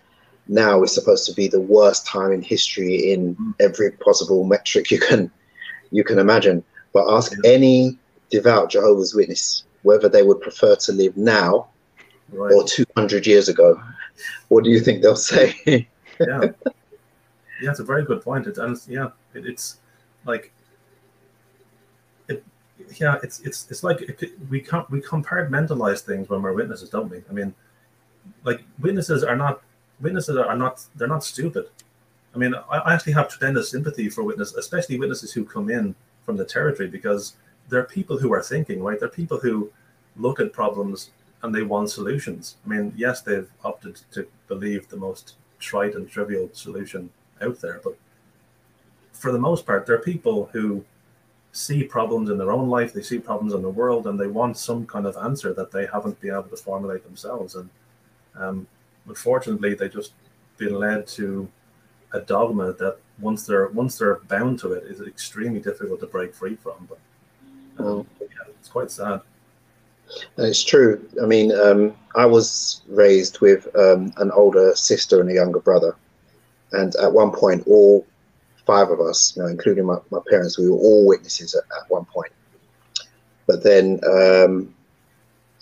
now is supposed to be the worst time in history in mm. every possible metric you can you can imagine. But ask yeah. any devout Jehovah's Witness whether they would prefer to live now right. or 200 years ago. What do you think they'll say? yeah, yeah, it's a very good point. It's, and yeah, it, it's like it, yeah, it's it's it's like it, we can't we compartmentalize things when we're witnesses, don't we? I mean, like witnesses are not witnesses are not they're not stupid. I mean, I actually have tremendous sympathy for witnesses, especially witnesses who come in from the territory, because they're people who are thinking, right? They're people who look at problems and they want solutions. I mean, yes, they've opted to believe the most trite and trivial solution out there, but for the most part, there are people who see problems in their own life, they see problems in the world, and they want some kind of answer that they haven't been able to formulate themselves. And um, unfortunately, they just been led to a dogma that once they're once they're bound to it is extremely difficult to break free from. But um, yeah, it's quite sad. And it's true. I mean, um, I was raised with um, an older sister and a younger brother. And at one point, all five of us, you know, including my, my parents, we were all witnesses at, at one point. But then um,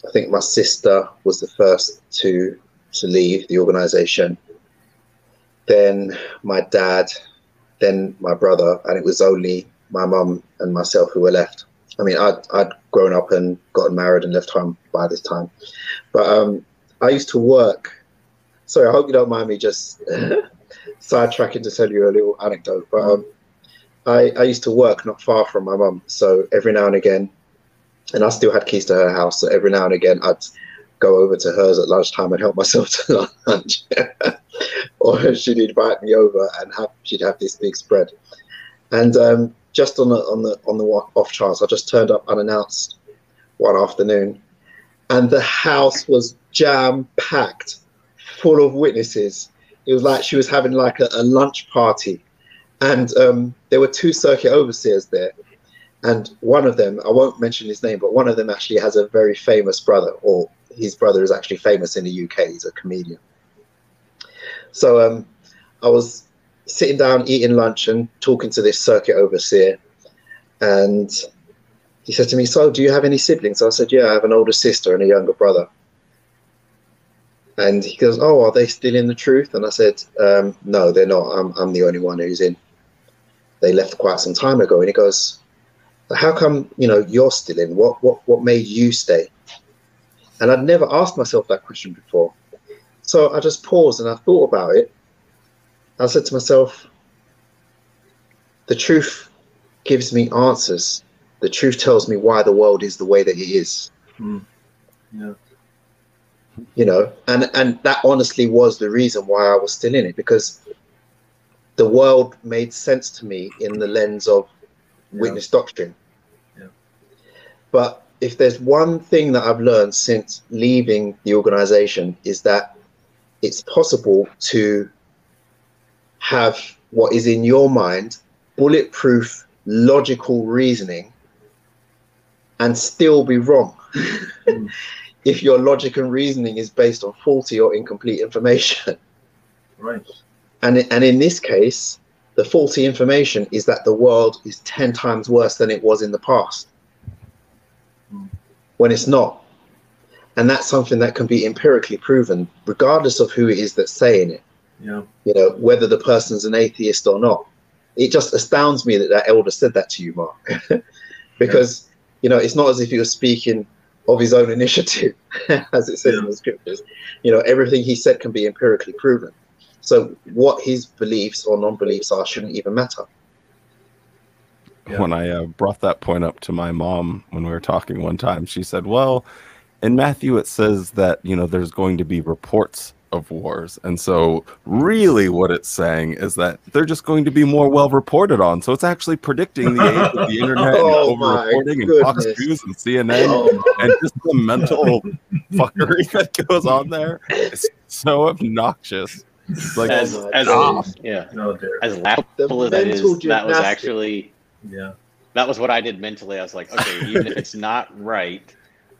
I think my sister was the first to to leave the organization. Then my dad, then my brother, and it was only my mum and myself who were left. I mean, I'd, I'd grown up and gotten married and left home by this time. But um, I used to work. Sorry, I hope you don't mind me just sidetracking to tell you a little anecdote. But um, I, I used to work not far from my mum. So every now and again, and I still had keys to her house. So every now and again, I'd go over to hers at lunchtime and help myself to lunch. or she'd invite me over and have, she'd have this big spread. And um, just on the on the on the off chance, I just turned up unannounced one afternoon, and the house was jam packed, full of witnesses. It was like she was having like a, a lunch party, and um, there were two circuit overseers there, and one of them I won't mention his name, but one of them actually has a very famous brother, or his brother is actually famous in the UK. He's a comedian. So um, I was sitting down eating lunch and talking to this circuit overseer. And he said to me so do you have any siblings? I said yeah i have an older sister and a younger brother and he goes oh are they still in the truth and i said um, no they're not I'm, I'm the only one who's in they left quite some time ago and he goes how come you know you're still in what what what made you stay and i'd never asked myself that question before so i just paused and i thought about it I said to myself, the truth gives me answers. The truth tells me why the world is the way that it is. Mm. Yeah. You know, and and that honestly was the reason why I was still in it because the world made sense to me in the lens of Yeah. witness doctrine. Yeah. But if there's one thing that I've learned since leaving the organization is that it's possible to have what is in your mind bulletproof logical reasoning and still be wrong Mm. If your logic and reasoning is based on faulty or incomplete information Right. and and in this case the faulty information is that the world is 10 times worse than it was in the past Mm. when it's not and that's something that can be empirically proven regardless of who it is that's saying it Yeah. you know whether the person's an atheist or not it just astounds me that that elder said that to you mark because you know it's not as if he was speaking of his own initiative as it says in the scriptures. You know everything he said can be empirically proven. So what his beliefs or non-beliefs are shouldn't even matter. Yeah. when I uh, brought that point up to my mom when we were talking one time, she said, "Well, in Matthew it says that you know there's going to be reports of wars, and so really what it's saying is that they're just going to be more well reported on. So it's actually predicting the age of the internet Oh and my over reporting and Fox. News and CNN Oh, and just the mental fuckery that goes on there. It's so obnoxious. It's like as my as God. yeah, no, as laughable as that is, mental that was actually Yeah. that was what I did mentally. I was like, okay, even if it's not right,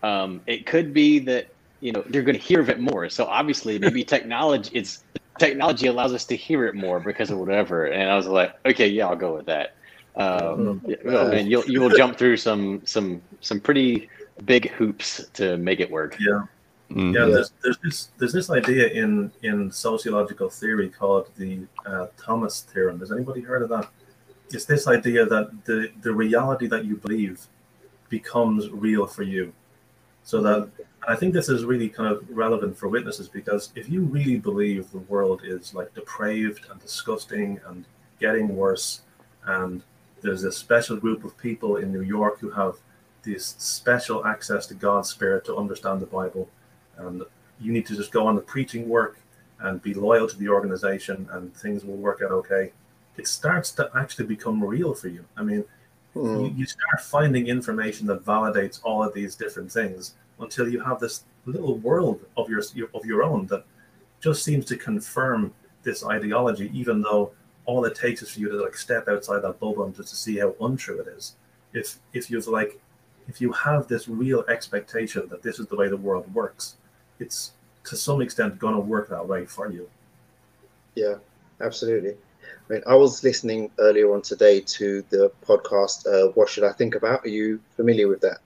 um, it could be that you know you're going to hear of it more. So obviously, maybe technology it's technology allows us to hear it more because of whatever. And I was like, okay, yeah, I'll go with that. Um, yeah, well, you'll you will jump through some some some pretty big hoops to make it work. Yeah. mm, Yeah, Yeah. There's, there's this there's this idea in in sociological theory called the uh, Thomas theorem. Has anybody heard of that? It's this idea that the the reality that you believe becomes real for you. So that and I think this is really kind of relevant for witnesses because if you really believe the world is like depraved and disgusting and getting worse, and there's a special group of people in New York who have this special access to God's Spirit to understand the Bible, and you need to just go on the preaching work and be loyal to the organization, and things will work out okay. It starts to actually become real for you. I mean, Hmm. you, you start finding information that validates all of these different things until you have this little world of your of your own that just seems to confirm this ideology, even though all it takes is for you to like step outside that bubble and just to see how untrue it is. If if you've like if you have this real expectation that this is the way the world works, it's to some extent going to work that way for you. Yeah, absolutely. I mean, I was listening earlier on today to the podcast. Uh, what should I think about? Are you familiar with that?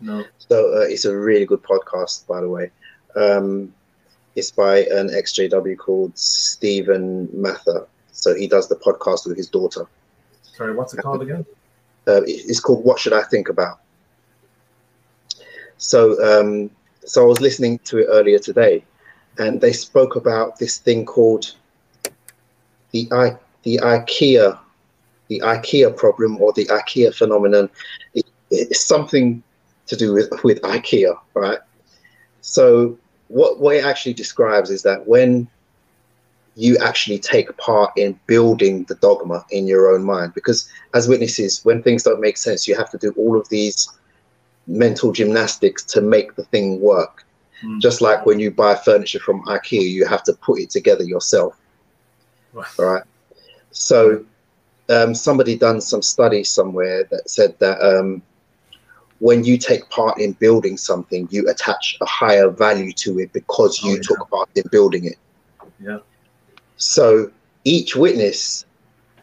No. So uh, it's a really good podcast, by the way. Um, it's by an XJW called Stephen Mather. So he does the podcast with his daughter. Sorry, what's it called again? Uh, it's called What Should I Think About? So, um, so I was listening to it earlier today, and they spoke about this thing called the I, the IKEA, the IKEA problem or the IKEA phenomenon. It, it's something to do with with IKEA, right? So, what what it actually describes is that when you actually take part in building the dogma in your own mind. Because as witnesses, when things don't make sense, you have to do all of these mental gymnastics to make the thing work. Mm. Just like when you buy furniture from IKEA, you have to put it together yourself. Right. right? So um, somebody done some study somewhere that said that um, when you take part in building something, you attach a higher value to it because you oh, yeah. took part in building it. Yeah. So each witness,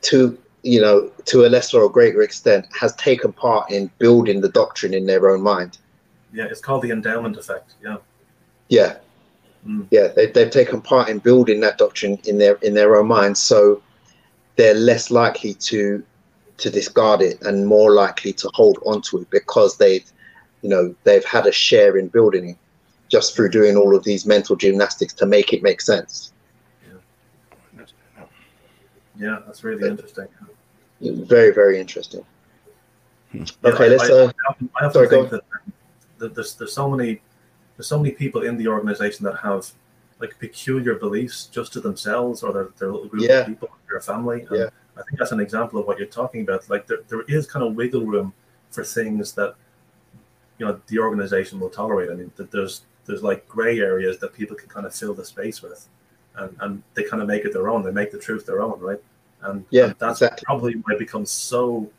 to you know, to a lesser or greater extent, has taken part in building the doctrine in their own mind. Yeah, it's called the endowment effect. Yeah. Yeah. Mm. Yeah, they, they've taken part in building that doctrine in their in their own mind, so they're less likely to to discard it and more likely to hold onto it because they've you know they've had a share in building it just through doing all of these mental gymnastics to make it make sense. Yeah, that's really interesting. Very, very interesting. Hmm. Yeah, okay, let's. I, uh, I often, I sorry, think that, that there's there's so many there's so many people in the organization that have like peculiar beliefs just to themselves or their, their little group yeah. of people, their family. And yeah. I think that's an example of what you're talking about. Like there, there is kind of wiggle room for things that you know the organization will tolerate. I mean, that there's there's like gray areas that people can kind of fill the space with and, and they kind of make it their own. They make the truth their own, right? And yeah, and that's exactly. probably why it becomes so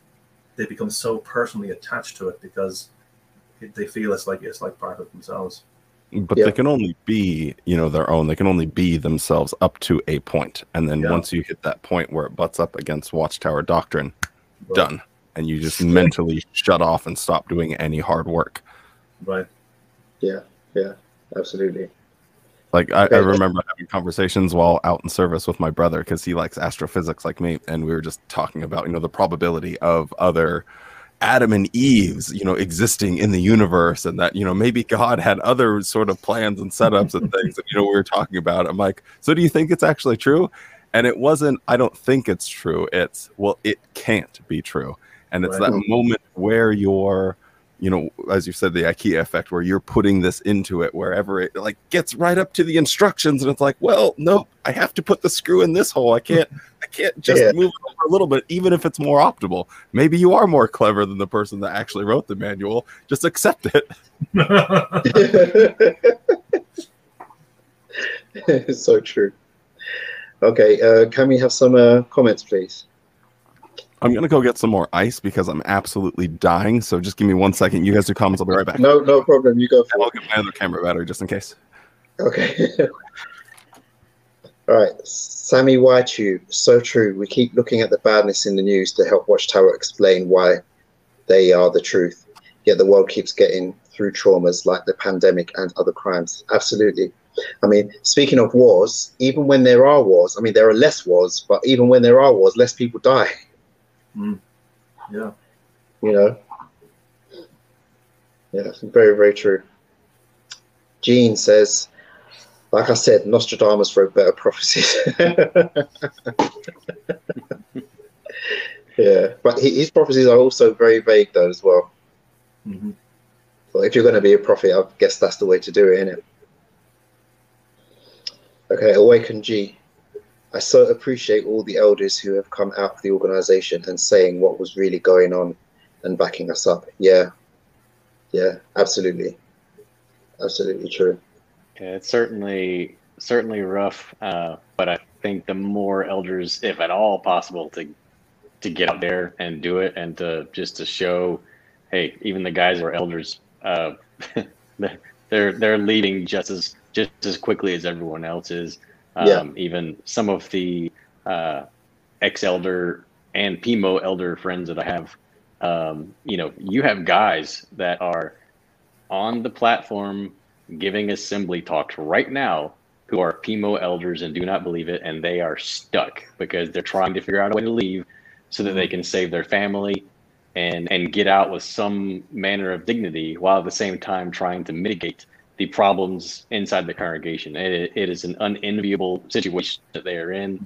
they become so personally attached to it because they feel it's like it's like part of themselves. But yeah. they can only be, you know, their own. They can only be themselves up to a point, and then yeah. once you hit that point where it butts up against Watchtower doctrine, right. done, and you just mentally shut off and stop doing any hard work. Right. Yeah. Yeah. Absolutely. Like I, I, remember having conversations while out in service with my brother because he likes astrophysics like me, and we were just talking about you know the probability of other Adam and Eve's you know existing in the universe, and that you know maybe God had other sort of plans and setups and things that you know we were talking about. I'm like, so do you think it's actually true? And it wasn't. I don't think it's true. It's well, it can't be true, and it's right. that moment where you're you know, as you said, the IKEA effect where you're putting this into it wherever it like gets right up to the instructions, and it's like, well, no, I have to put the screw in this hole. I can't, I can't just yeah. move it over a little bit, even if it's more optimal. Maybe you are more clever than the person that actually wrote the manual. Just accept it. it's so true. Okay, uh, can we have some uh, comments, please? I'm gonna go get some more ice because I'm absolutely dying. So just give me one second. You guys do comments. I'll be right back. No, no problem. You go. And I'll get my other camera battery just in case. Okay. All right, Sammy Waitu. So true. We keep looking at the badness in the news to help Watchtower explain why they are the truth. Yet the world keeps getting through traumas like the pandemic and other crimes. Absolutely. I mean, speaking of wars, even when there are wars, I mean, there are less wars, but even when there are wars, less people die. Mm. Yeah. You know? Yeah, it's very, very true. Gene says, like I said, Nostradamus wrote better prophecies. yeah, but his prophecies are also very vague, though, as well. Mm-hmm. Well, if you're going to be a prophet, I guess that's the way to do it, isn't it? Okay, Awaken G. I so appreciate all the elders who have come out of the organization and saying what was really going on and backing us up. Yeah. Yeah, absolutely. Absolutely true. Yeah, it's certainly certainly rough, uh, but I think the more elders, if at all possible, to to get out there and do it and to just to show hey, even the guys who are elders, uh, they're they're leaving just as just as quickly as everyone else is. Um, Yeah. Even some of the uh, ex elder and PMO elder friends that I have, um, you know, you have guys that are on the platform giving assembly talks right now who are PMO elders and do not believe it, and they are stuck because they're trying to figure out a way to leave so that they can save their family and and get out with some manner of dignity while at the same time trying to mitigate the problems inside the congregation. It, it is an unenviable situation that they are in.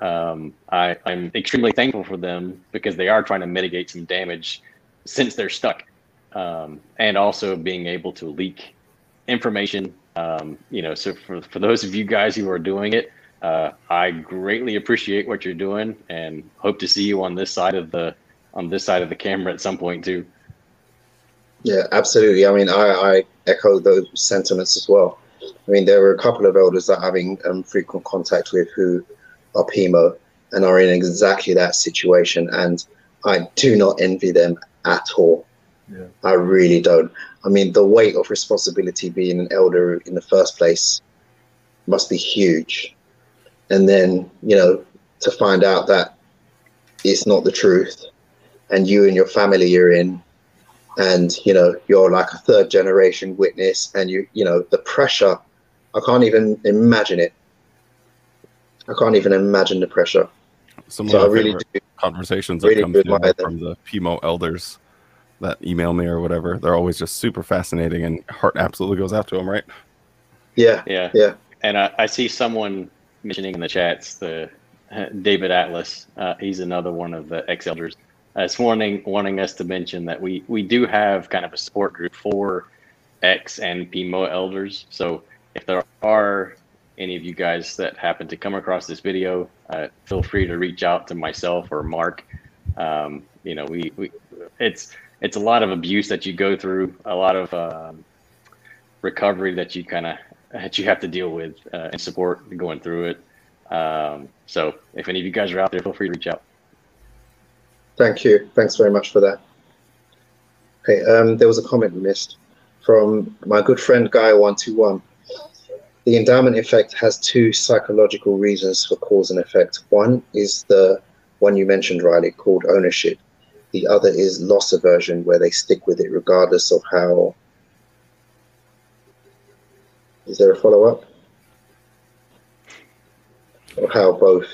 Um, I, I'm extremely thankful for them because they are trying to mitigate some damage since they're stuck, um, and also being able to leak information. Um, you know, so for for those of you guys who are doing it, uh, I greatly appreciate what you're doing, and hope to see you on this side of the on this side of the camera at some point too. Yeah, absolutely. I mean, I, I echo those sentiments as well. I mean, there were a couple of elders that I'm having um, frequent contact with who are PMO and are in exactly that situation. And I do not envy them at all. Yeah. I really don't. I mean, the weight of responsibility being an elder in the first place must be huge. And then, you know, to find out that it's not the truth and you and your family are in and you know you're like a third generation witness and you you know the pressure i can't even imagine it i can't even imagine the pressure Some so of i my really favorite do conversations really that come do through them. from the PMO elders that email me or whatever. They're always just super fascinating, and heart absolutely goes out to them, right? yeah Yeah. Yeah. And I, I see someone mentioning in the chats the David Atlas. Uh, he's another one of the ex elders. Uh, wanting wanting us to mention that we we do have kind of a support group for X and PMO elders. So if there are any of you guys that happen to come across this video, uh, feel free to reach out to myself or Mark. Um, you know, we, we it's it's a lot of abuse that you go through, a lot of um, recovery that you kind of that you have to deal with uh, and support going through it. Um, so if any of you guys are out there, feel free to reach out. Thank you. Thanks very much for that. Okay um there was a comment missed from my good friend guy 121 the endowment effect has two psychological reasons for cause and effect. One is the one you mentioned riley called ownership. The other is loss aversion where they stick with it regardless of how. Is there a follow-up? Or how both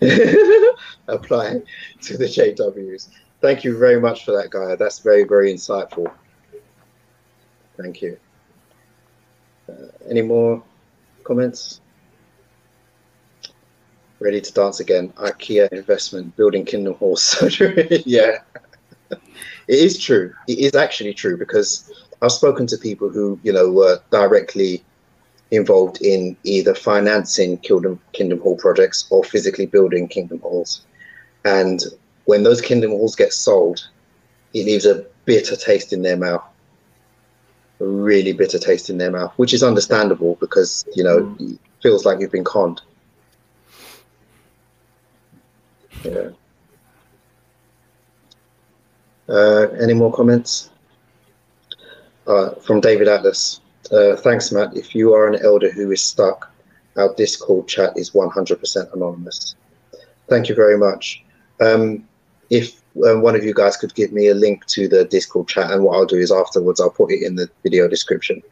apply to the jws thank you very much for that guy that's very very insightful. Thank you. Uh, any more comments? Ready to dance again. Ikea investment building kingdom halls yeah. It is true. It is actually true because i've spoken to people who you know were directly involved in either financing kingdom kingdom hall projects or physically building kingdom halls. And when those kingdom halls get sold it leaves a bitter taste in their mouth. A really bitter taste in their mouth which is understandable because you know it feels like you've been conned. Yeah. Uh, any more comments? Uh, from david atlas uh, thanks matt if you are an elder who is stuck our discord chat is 100% anonymous thank you very much um, if um, one of you guys could give me a link to the discord chat and what i'll do is afterwards i'll put it in the video description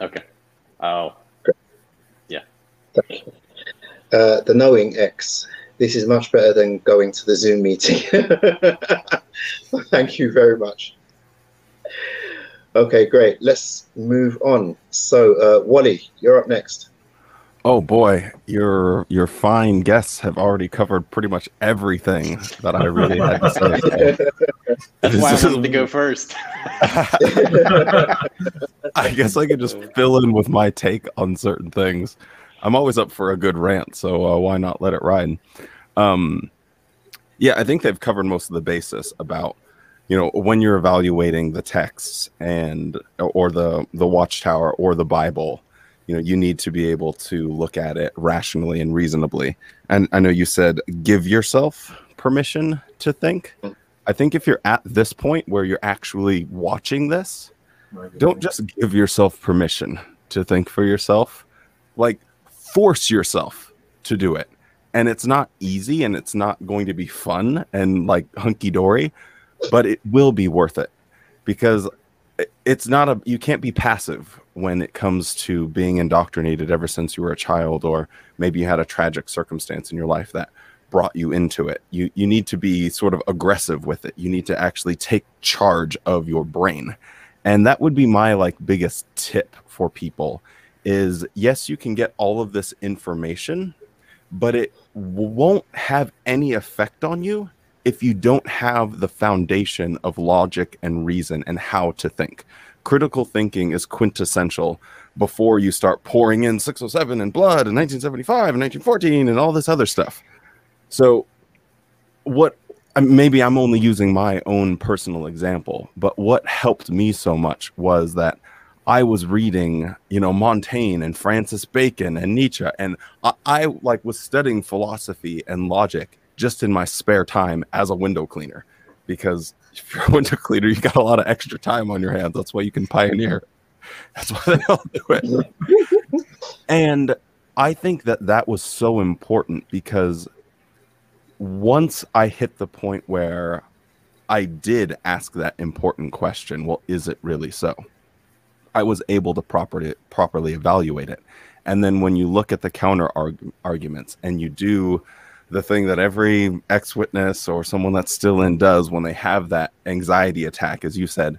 Okay. Oh, Yeah. Thank you. Uh, the knowing X. This is much better than going to the Zoom meeting. Thank you very much. Okay, great. Let's move on. So, uh, Wally, you're up next. Oh boy, your your fine guests have already covered pretty much everything that I really had to say. that's why I This is- wanted to go first. I guess I could just fill in with my take on certain things. I'm always up for a good rant, so uh, why not let it ride? Um, yeah, I think they've covered most of the basis about you know when you're evaluating the texts and or the the watchtower or the Bible. You know, you need to be able to look at it rationally and reasonably. And I know you said give yourself permission to think. I think if you're at this point where you're actually watching this, don't just give yourself permission to think for yourself. Like, force yourself to do it. And it's not easy and it's not going to be fun and like hunky dory, but it will be worth it because it's not a, you can't be passive when it comes to being indoctrinated ever since you were a child, or maybe you had a tragic circumstance in your life that brought you into it. You, you need to be sort of aggressive with it. You need to actually take charge of your brain and that would be my like biggest tip for people is yes you can get all of this information but it won't have any effect on you if you don't have the foundation of logic and reason and how to think. Critical thinking is quintessential. Before you start pouring in 607 and blood and 1975 and 1914 and all this other stuff. So what maybe I'm only using my own personal example, but what helped me so much was that I was reading, you know, Montaigne and Francis Bacon and Nietzsche, and I, I like was studying philosophy and logic just in my spare time as a window cleaner, because if you're a window cleaner, you got a lot of extra time on your hands. That's why you can pioneer. That's why they all do it. and I think that that was so important because once I hit the point where I did ask that important question, well, is it really so? I was able to properly properly evaluate it. And then when you look at the counter arg- arguments and you do the thing that every ex witness or someone that's still in does when they have that anxiety attack, as you said,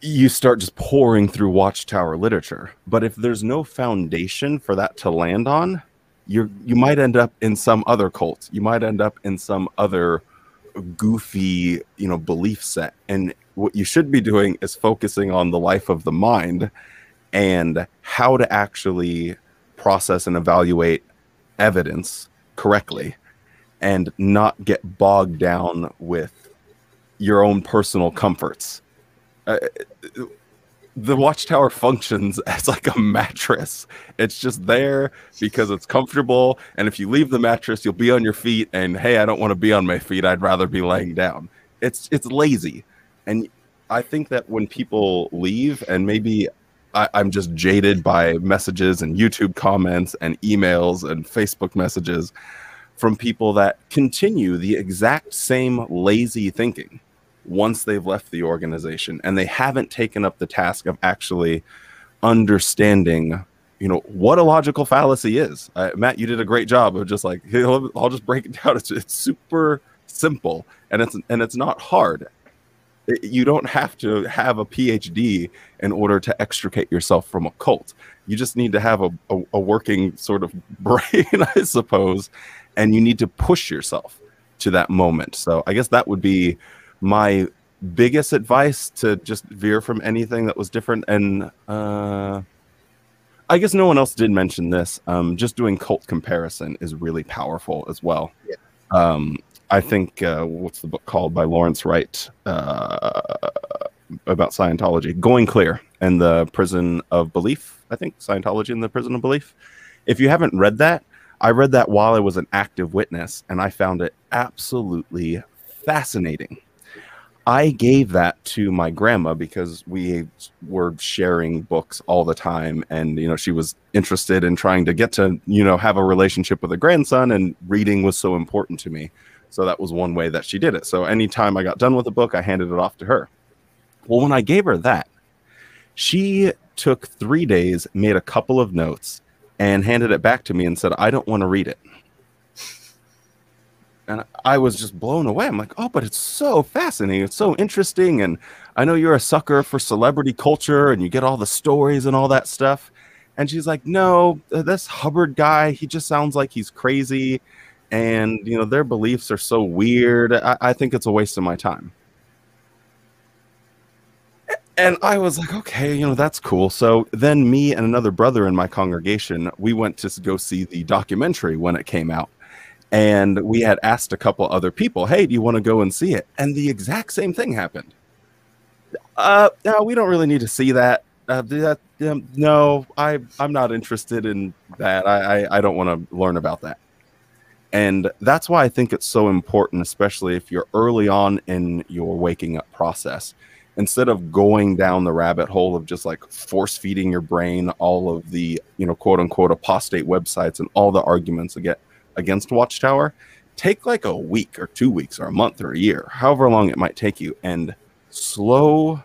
you start just pouring through Watchtower literature. But if there's no foundation for that to land on, you're you might end up in some other cult. You might end up in some other goofy, you know, belief set. And what you should be doing is focusing on the life of the mind and how to actually process and evaluate evidence correctly and not get bogged down with your own personal comforts. Uh, the watchtower functions as like a mattress. It's just there because it's comfortable. And if you leave the mattress, you'll be on your feet. And hey, I don't want to be on my feet. I'd rather be laying down. It's it's lazy. And I think that when people leave, and maybe I, I'm just jaded by messages and YouTube comments and emails and Facebook messages from people that continue the exact same lazy thinking once they've left the organization and they haven't taken up the task of actually understanding you know what a logical fallacy is. Uh, matt you did a great job of just like i'll just break it down. It's, it's super simple and it's and it's not hard you don't have to have a phd in order to extricate yourself from a cult. You just need to have a, a, a working sort of brain i suppose and you need to push yourself to that moment. So i guess that would be my biggest advice to just veer from anything that was different. And uh i guess no one else did mention this. Um just doing cult comparison is really powerful as well. Yeah. um i think uh what's the book called by lawrence wright uh about scientology? Going clear and the prison of belief i think. Scientology and the prison of belief. If you haven't read that i read that while i was an active witness and i found it absolutely fascinating. I gave that to my grandma because we were sharing books all the time and you know she was interested in trying to get to you know have a relationship with a grandson and reading was so important to me. So that was one way that she did it. So anytime I got done with a book, I handed it off to her. Well, when I gave her that, she took 3 days, made a couple of notes and handed it back to me and said, "I don't want to read it." and I was just blown away. I'm like, oh, but it's so fascinating. It's so interesting. And I know you're a sucker for celebrity culture and you get all the stories and all that stuff. And she's like, no, this Hubbard guy, he just sounds like he's crazy. And, you know, their beliefs are so weird. I, I think it's a waste of my time. And I was like, okay, you know, that's cool. So then me and another brother in my congregation, we went to go see the documentary when it came out and we had asked a couple other people, "Hey, do you want to go and see it?" And the exact same thing happened. Uh, no, we don't really need to see that. Uh, that um, no, I I'm not interested in that. I I, I don't want to learn about that. And that's why I think it's so important, especially if you're early on in your waking up process. Instead of going down the rabbit hole of just like force feeding your brain all of the, you know, quote unquote apostate websites and all the arguments against Watchtower, take like a week or two weeks or a month or a year, however long it might take you, and slow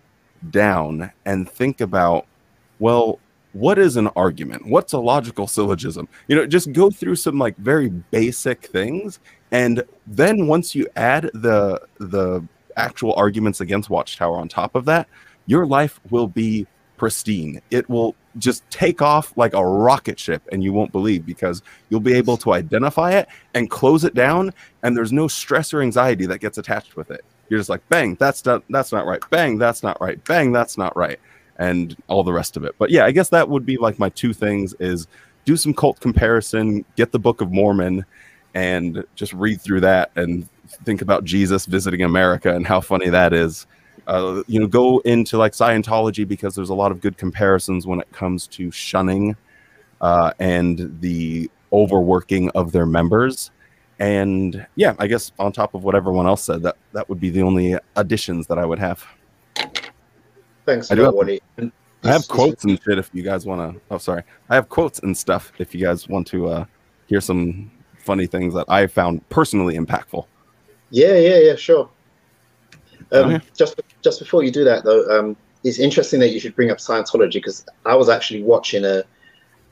down and think about, well, what is an argument? What's a logical syllogism? You know, just go through some like very basic things. And then once you add the the actual arguments against Watchtower on top of that, your life will be pristine. It will just take off like a rocket ship and you won't believe because you'll be able to identify it and close it down and there's no stress or anxiety that gets attached with it. You're just like, bang, that's not that's not right. Bang, that's not right. Bang, that's not right and all the rest of it. But yeah, I guess that would be like my two things is do some cult comparison, get the Book of Mormon and just read through that and think about Jesus visiting America and how funny that is. Uh, you know, go into like Scientology because there's a lot of good comparisons when it comes to shunning uh, and the overworking of their members. And yeah, I guess on top of what everyone else said, that that would be the only additions that I would have. Thanks, I do have, Wally. I have quotes and shit if you guys want to. Oh, sorry. I have quotes and stuff if you guys want to uh, hear some funny things that I found personally impactful. Yeah, yeah, yeah, sure. Um, oh, yeah. Just just before you do that, though, um, it's interesting that you should bring up Scientology because I was actually watching a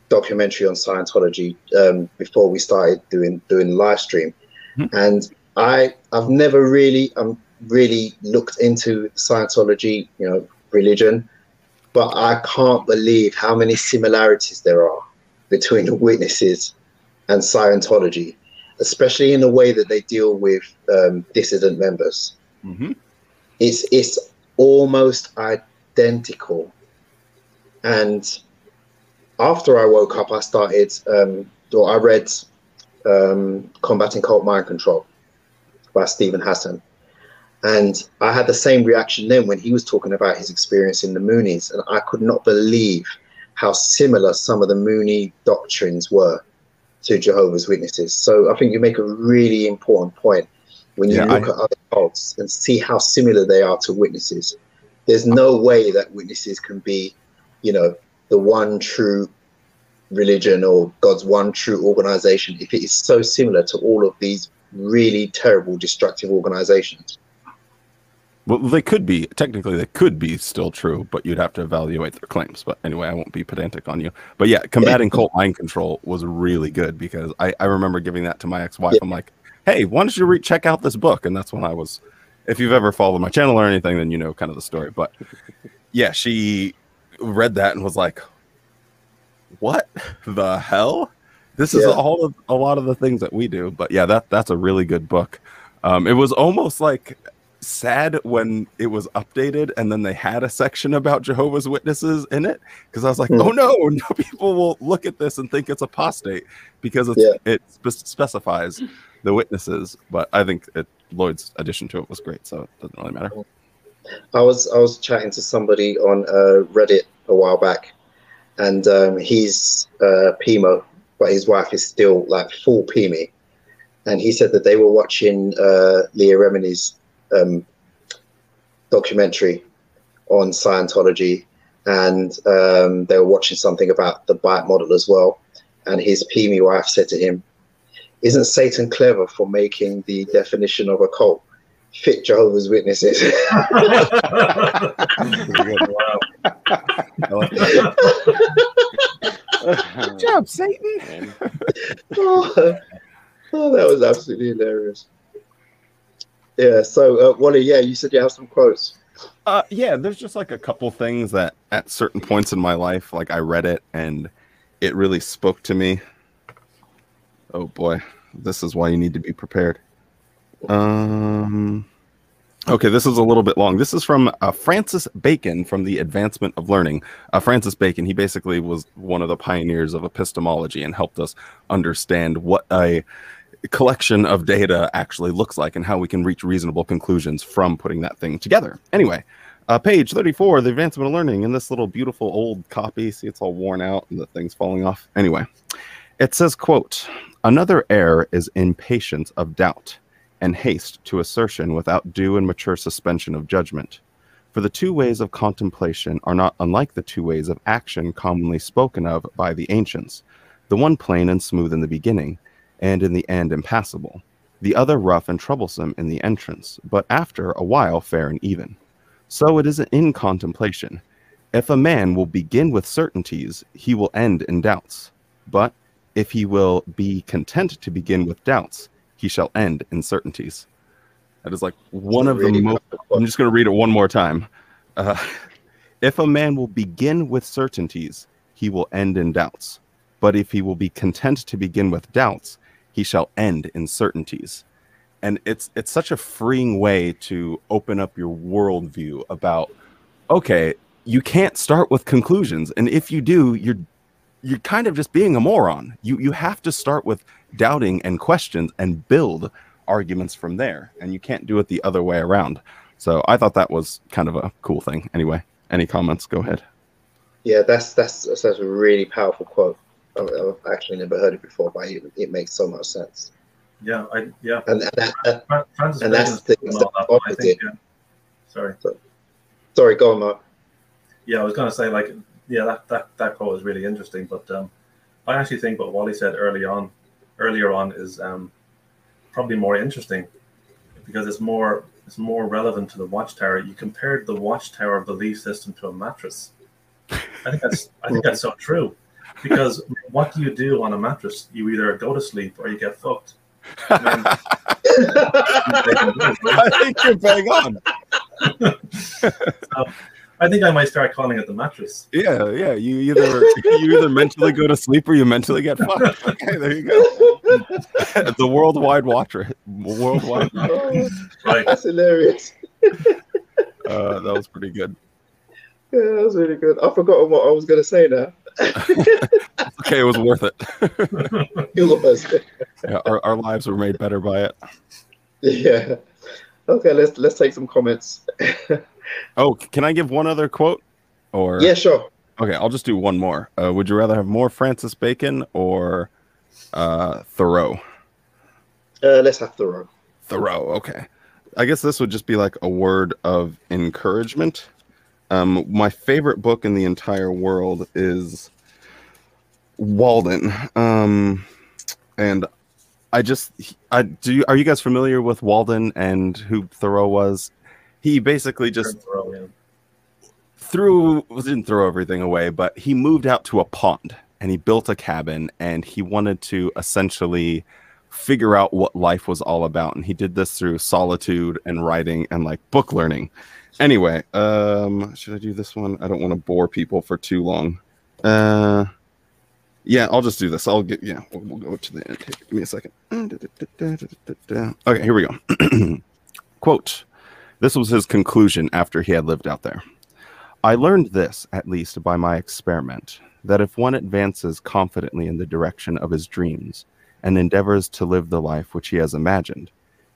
documentary on Scientology um, before we started doing doing live stream, mm-hmm. and I I've never really um really looked into Scientology, you know, religion, but I can't believe how many similarities there are between the witnesses and Scientology, especially in the way that they deal with um, dissident members. Mm-hmm. It's it's almost identical. And after I woke up, I started, um, or I read um, Combating Cult Mind Control by Steven Hassan. And I had the same reaction then when he was talking about his experience in the Moonies, and I could not believe how similar some of the Mooney doctrines were to Jehovah's Witnesses. So I think you make a really important point when you yeah, look I... at other cults and see how similar they are to witnesses. There's no way that witnesses can be, you know, the one true religion or God's one true organization if it is so similar to all of these really terrible, destructive organizations. Well, they could be technically they could be still true, but you'd have to evaluate their claims. But anyway, I won't be pedantic on you. But yeah, combating cult mind control was really good because I, I remember giving that to my ex-wife. I'm like, hey, why don't you re- check out this book? And that's when I was, if you've ever followed my channel or anything, then you know kind of the story. But yeah, she read that and was like, what the hell? This is yeah. all of a lot of the things that we do. But yeah, that that's a really good book. Um, it was almost like sad when it was updated and then they had a section about Jehovah's Witnesses in it because I was like, mm. oh no, no people will look at this and think it's apostate because yeah. it spe- specifies the witnesses. But I think it, Lloyd's addition to it was great, so it doesn't really matter. I was I was chatting to somebody on uh, Reddit a while back, and um, he's uh, Pimo, but his wife is still like full Pimi. And he said that they were watching uh, Leah Remini's um, documentary on Scientology, and um, they were watching something about the bite model as well. And his Pimi wife said to him, "Isn't Satan clever for making the definition of a cult fit Jehovah's Witnesses?" Good job, Satan. oh, oh, that was absolutely hilarious. Yeah. So, uh, Wally, yeah, you said you have some quotes. Uh, yeah, there's just like a couple things that at certain points in my life, like I read it and it really spoke to me. Oh boy, this is why you need to be prepared. Um, okay, this is a little bit long. This is from uh, Francis Bacon from the Advancement of Learning. Uh, Francis Bacon, he basically was one of the pioneers of epistemology and helped us understand what a collection of data actually looks like and how we can reach reasonable conclusions from putting that thing together. Anyway, uh, page 34, the advancement of learning in this little beautiful old copy. See, it's all worn out and the thing's falling off. Anyway, it says, quote, Another error is impatience of doubt and haste to assertion without due and mature suspension of judgment. For the two ways of contemplation are not unlike the two ways of action commonly spoken of by the ancients, the one plain and smooth in the beginning, and in the end impassable, the other rough and troublesome in the entrance, but after a while fair and even. So it is in contemplation. If a man will begin with certainties, he will end in doubts. But if he will be content to begin with doubts, he shall end in certainties. That is like one of the most. I'm just going to read it one more time. Uh, if a man will begin with certainties, he will end in doubts. But if he will be content to begin with doubts, he shall end in certainties. And it's it's such a freeing way to open up your worldview about okay, you can't start with conclusions, and if you do, you're you're kind of just being a moron. You you have to start with doubting and questions and build arguments from there, and you can't do it the other way around. So I thought that was kind of a cool thing. Anyway, any comments? Go ahead. Yeah, that's that's that's a really powerful quote. I've actually never heard it before, but it, it makes so much sense. Yeah, I yeah. And, and, that, that, and that's the thing. that, I think, yeah. Sorry. Sorry, go on, Mark. Yeah, I was going to say like yeah, that, that, that quote is really interesting. But um, I actually think what Wally said early on, earlier on, is um, probably more interesting because it's more it's more relevant to the watchtower. You compared the watchtower belief system to a mattress. I think that's I think that's so true. Because what do you do on a mattress? You either go to sleep or you get fucked. I, think you're bang on. so, I think I might start calling it the mattress. Yeah, yeah. You either you either mentally go to sleep or you mentally get fucked. Okay, there you go. the worldwide watcher, worldwide. Right, that's hilarious. Uh, that was pretty good. Yeah, that was really good. I forgot what I was going to say now. Okay, it was worth it. Yeah, our, our lives were made better by it. Yeah. Okay, let's let's take some comments. Oh, can I give one other quote? Or yeah, sure. Okay, I'll just do one more. Uh, would you rather have more Francis Bacon or uh, Thoreau? Uh, let's have Thoreau. Thoreau. Okay. I guess this would just be like a word of encouragement. Um, my favorite book in the entire world is Walden. Um, and I just, I do. You, are you guys familiar with Walden and who Thoreau was? he basically just threw didn't throw everything away, but he moved out to a pond and he built a cabin and he wanted to essentially figure out what life was all about and he did this through solitude and writing and like book learning anyway um should i do this one i don't want to bore people for too long uh yeah i'll just do this i'll get yeah we'll, we'll go to the end give me a second okay here we go quote this was his conclusion after he had lived out there. I learned this, at least by my experiment, that if one advances confidently in the direction of his dreams and endeavors to live the life which he has imagined,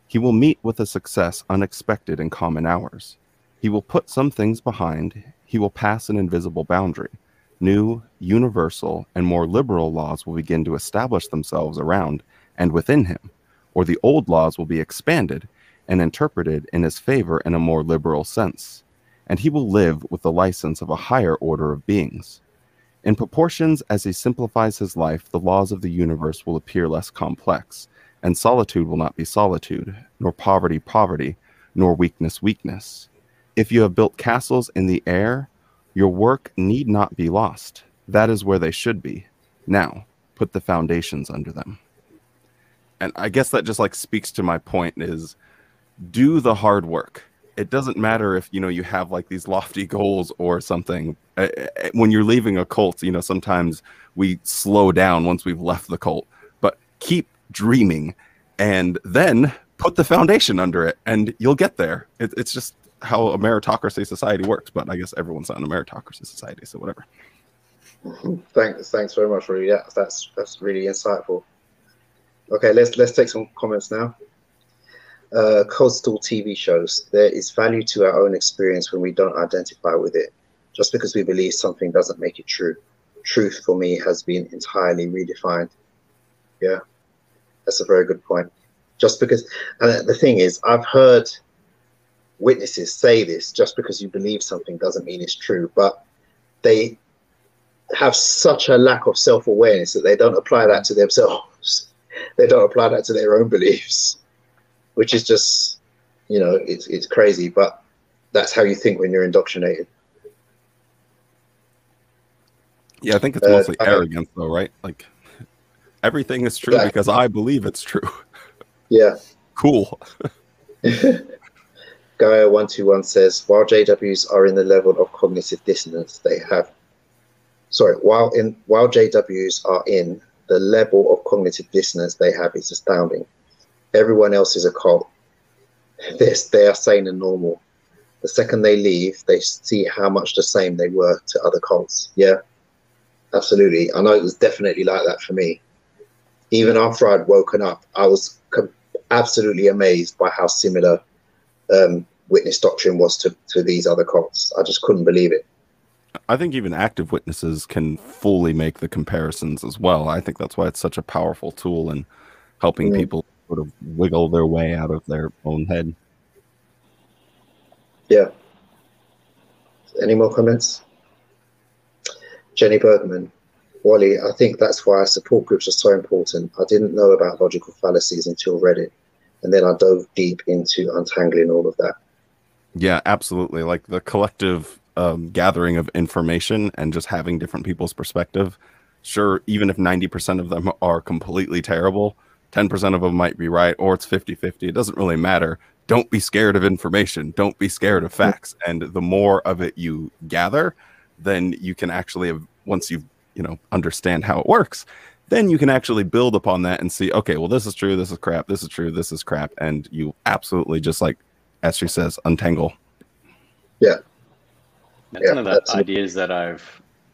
he will meet with a success unexpected in common hours. He will put some things behind, he will pass an invisible boundary. New, universal, and more liberal laws will begin to establish themselves around and within him, or the old laws will be expanded and interpreted in his favor in a more liberal sense, and he will live with the license of a higher order of beings. In proportions as he simplifies his life, the laws of the universe will appear less complex, and solitude will not be solitude, nor poverty poverty, nor weakness weakness. If you have built castles in the air, your work need not be lost. That is where they should be. Now, put the foundations under them. And I guess that just like speaks to my point is do the hard work it doesn't matter if you know you have like these lofty goals or something when you're leaving a cult you know sometimes we slow down once we've left the cult but keep dreaming and then put the foundation under it and you'll get there it, it's just how a meritocracy society works but i guess everyone's not in a meritocracy society so whatever thanks thanks very much Rui. yeah that's that's really insightful okay let's let's take some comments now uh, coastal TV shows, there is value to our own experience when we don't identify with it. Just because we believe something doesn't make it true. Truth for me has been entirely redefined. Yeah. That's a very good point. Just because, and the thing is, I've heard witnesses say this just because you believe something doesn't mean it's true, but they have such a lack of self awareness that they don't apply that to themselves. They don't apply that to their own beliefs, which is just, you know, it's, it's crazy, but that's how you think when you're indoctrinated. Yeah, I think it's mostly uh, arrogance, though, right? Like everything is true exactly. because I believe it's true. Yeah. Cool. Gaia one two one says while JWs are in the level of cognitive dissonance, they have sorry while in while JWs are in the level of cognitive dissonance they have is astounding. Everyone else is a cult. This they are sane and normal. The second they leave, they see how much the same they were to other cults. Yeah, absolutely. I know it was definitely like that for me. Even after I'd woken up, I was absolutely amazed by how similar um, witness doctrine was to, to these other cults. I just couldn't believe it. I think even active witnesses can fully make the comparisons as well. I think that's why it's such a powerful tool in helping mm. people sort of wiggle their way out of their own head. Yeah. Any more comments? Jenny Bergman. Wally, I think that's why support groups are so important. I didn't know about logical fallacies until Reddit. And then I dove deep into untangling all of that. Yeah, absolutely. Like the collective um, gathering of information and just having different people's perspective. Sure, even if 90% of them are completely terrible, 10% of them might be right, or it's 50 50. It doesn't really matter. Don't be scared of information. Don't be scared of facts. And the more of it you gather, then you can actually, once you you know understand how it works, then you can actually build upon that and see, okay, well, this is true, this is crap, this is true, this is crap, and you absolutely just like Esther says, untangle. Yeah, that's yeah, one of the ideas that I've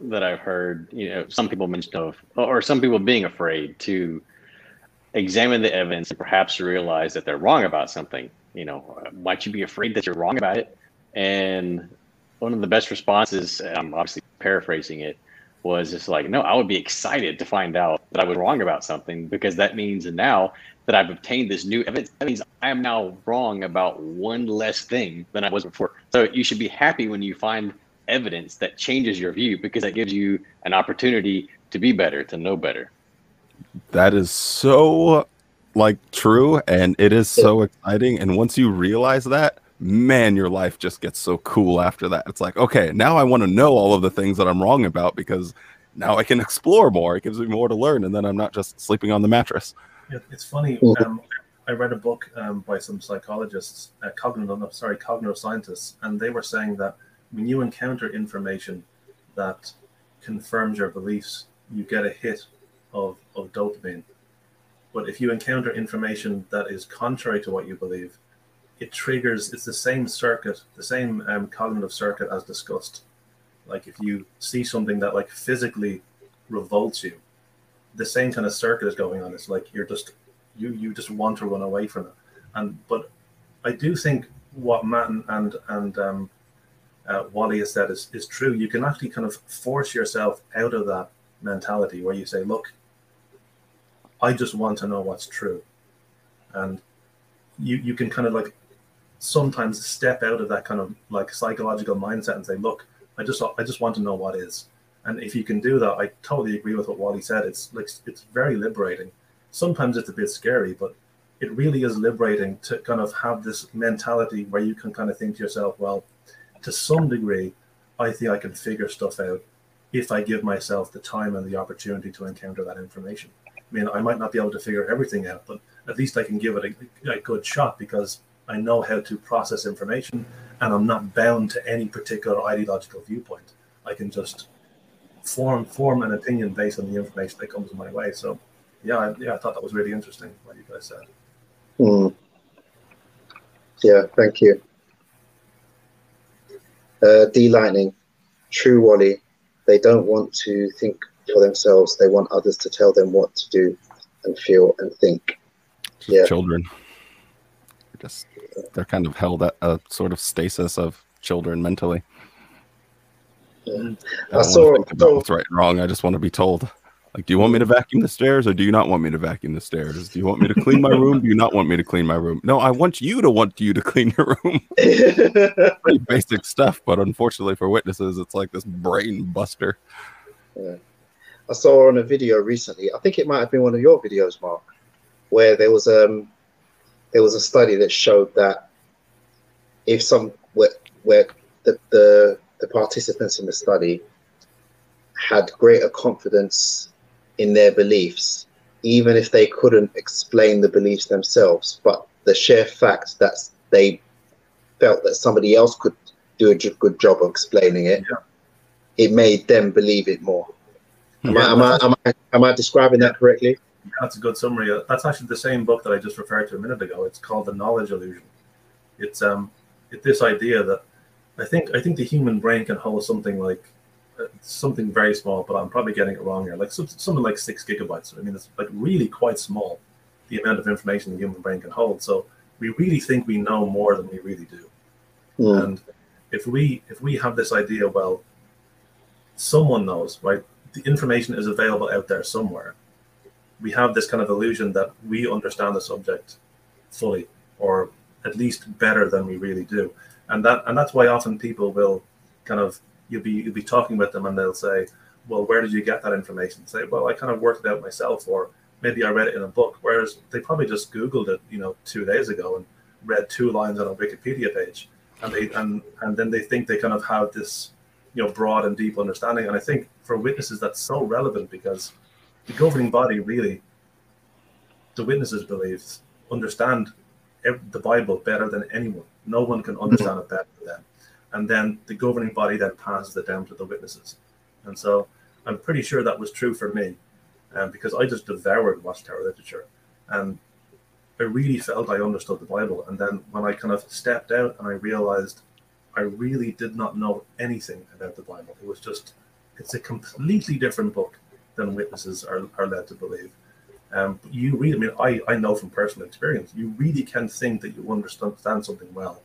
that I've heard. You know, some people mention of, or some people being afraid to examine the evidence and perhaps realize that they're wrong about something. You know, might you be afraid that you're wrong about it? And one of the best responses, I'm obviously paraphrasing it, was just like, no, I would be excited to find out that I was wrong about something because that means now that I've obtained this new evidence, that means I am now wrong about one less thing than I was before. So you should be happy when you find evidence that changes your view because that gives you an opportunity to be better, to know better. That is so like true and it is so exciting and once you realize that man, your life just gets so cool after that. It's like, okay, now I want to know all of the things that I'm wrong about because now I can explore more. It gives me more to learn, and then I'm not just sleeping on the mattress. Yeah, it's funny. Um, I read a book um, by some psychologists, uh, cognitive, sorry, cognitive scientists, and they were saying that when you encounter information that confirms your beliefs, you get a hit of, of dopamine. But if you encounter information that is contrary to what you believe, it triggers it's the same circuit the same um, cognitive circuit as discussed like if you see something that like physically revolts you the same kind of circuit is going on. It's like you're just you you just want to run away from it. And but i do think what matt and and, and um, uh, wally has said is, is true. You can actually kind of force yourself out of that mentality where you say look i just want to know what's true. And you you can kind of like sometimes step out of that kind of like psychological mindset and say, look, I just I just want to know what is. And if you can do that, I totally agree with what Wally said. It's like it's very liberating. Sometimes it's a bit scary, but it really is liberating to kind of have this mentality where you can kind of think to yourself, well, to some degree, I think I can figure stuff out if I give myself the time and the opportunity to encounter that information. I mean, I might not be able to figure everything out, but at least I can give it a, a good shot because I know how to process information, and I'm not bound to any particular ideological viewpoint. I can just form form an opinion based on the information that comes my way. So, yeah, I, yeah, I thought that was really interesting what you guys said. Mm. Yeah, thank you. Uh, D Lightning, True Wally, they don't want to think for themselves. They want others to tell them what to do and feel and think. Yeah. Children. Just they're kind of held at a sort of stasis of children mentally. Yeah. I, I saw think about what's right and wrong. I just want to be told. Like, do you want me to vacuum the stairs or do you not want me to vacuum the stairs? Do you want me to clean my room? Do you not want me to clean my room? No, I want you to want you to clean your room. Pretty basic stuff, but unfortunately for witnesses, it's like this brain buster. Yeah. I saw on a video recently. I think it might have been one of your videos, Mark, where there was um there was a study that showed that if some where, where the, the the participants in the study had greater confidence in their beliefs, even if they couldn't explain the beliefs themselves. But the sheer fact that they felt that somebody else could do a good job of explaining it, Yeah. it made them believe it more. Am, Yeah, I, am, I, am, I, am I describing that correctly? That's a good summary. That's actually the same book that I just referred to a minute ago. It's called The Knowledge Illusion. It's um, it, this idea that I think I think the human brain can hold something like uh, something very small, but I'm probably getting it wrong here. Like some, something like six gigabytes. I mean, it's like really quite small. The amount of information the human brain can hold. So we really think we know more than we really do. Hmm. And if we if we have this idea, well, someone knows, right? The information is available out there somewhere. We have this kind of illusion that we understand the subject fully, or at least better than we really do. And that and that's why often people will kind of you'll be you'll be talking with them and they'll say, Well, where did you get that information? Say, Well, I kind of worked it out myself, or maybe I read it in a book. Whereas they probably just Googled it, you know, two days ago and read two lines on a Wikipedia page and they and and then they think they kind of have this you know broad and deep understanding and i think for witnesses that's so relevant because the governing body really the witnesses believe understand the bible better than anyone. No one can understand it better than them. And then the governing body then passes it down to the witnesses. And so i'm pretty sure that was true for me um, because i just devoured watchtower literature. And I really felt I understood the Bible. And then when I kind of stepped out and I realized I really did not know anything about the Bible, it was just, it's a completely different book than witnesses are, are led to believe. Um, but you really, I mean, I, I know from personal experience, you really can think that you understand something well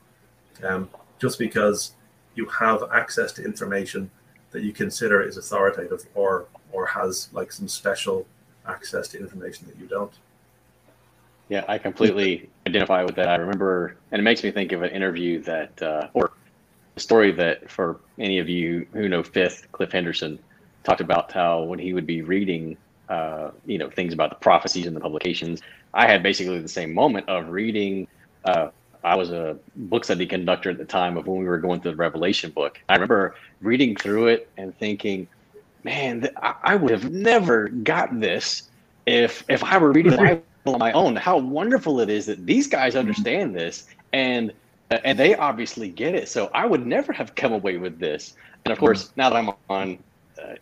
um, just because you have access to information that you consider is authoritative or, or has like some special access to information that you don't. Yeah, I completely identify with that. I remember, and it makes me think of an interview that, uh, or a story that for any of you who know Fifth, Cliff Henderson talked about how when he would be reading, uh, you know, things about the prophecies and the publications, I had basically the same moment of reading. Uh, I was a book study conductor at the time of when we were going through the Revelation book. I remember reading through it and thinking, man, I would have never got this if if I were reading the Bible on my own. How wonderful it is that these guys understand this and and they obviously get it. So I would never have come away with this. And of course, now that I'm on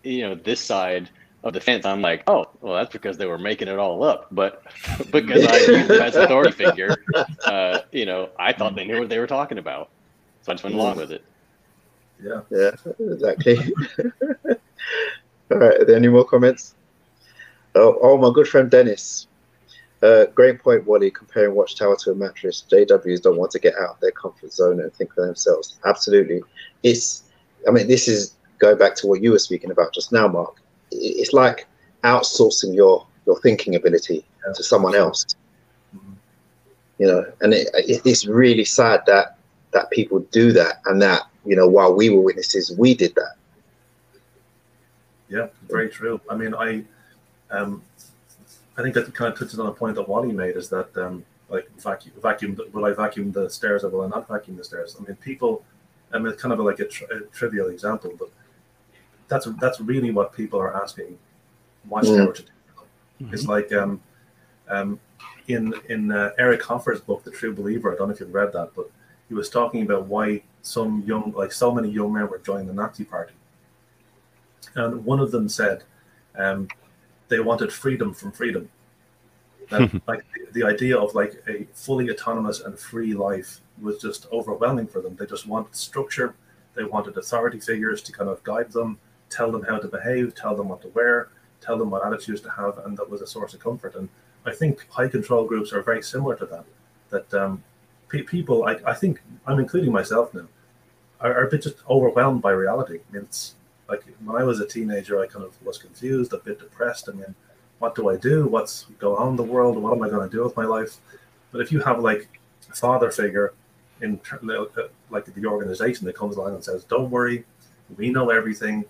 you know this side of the fence, I'm like, oh, well, that's because they were making it all up. But because I used them as authority figure, uh, you know, I thought they knew what they were talking about. So I just went along with it. Yeah. Yeah, exactly. All right, are there any more comments? Oh, oh my good friend Dennis. Uh, great point, Wally, comparing Watchtower to a mattress. JWs don't want to get out of their comfort zone and think for themselves. Absolutely. It's, I mean, this is go back to what you were speaking about just now, Mark. It's like outsourcing your your thinking ability Yeah. to someone else. Mhm. You know, and it, it, it's really sad that that people do that, and that you know, while we were witnesses, we did that. Yeah, very true. I mean, I, um, I think that kind of touches on a point that Wally made is that, um, like vacuum, vacuum. the- Will I vacuum the stairs or will I not vacuum the stairs? I mean, people. I mean, it's kind of like a, tr- a trivial example, but that's that's really what people are asking Watchtower to do. It's like um, um, in in uh, Eric Hoffer's book, The True Believer. I don't know if you've read that, but he was talking about why some young, like so many young men, were joining the Nazi Party. And one of them said um, they wanted freedom from freedom. And like the, the idea of like a fully autonomous and free life was just overwhelming for them. They just wanted structure. They wanted authority figures to kind of guide them, tell them how to behave, tell them what to wear, tell them what attitudes to have, and that was a source of comfort. And I think high control groups are very similar to that. That um, pe- people, I, I think, I'm including myself now, are, are a bit just overwhelmed by reality. I mean, it's like when I was a teenager, I kind of was confused, a bit depressed. I mean, what do I do? What's going on in the world? What am I going to do with my life? But if you have like a father figure in like the organization that comes along and says, "Don't worry, we know everything.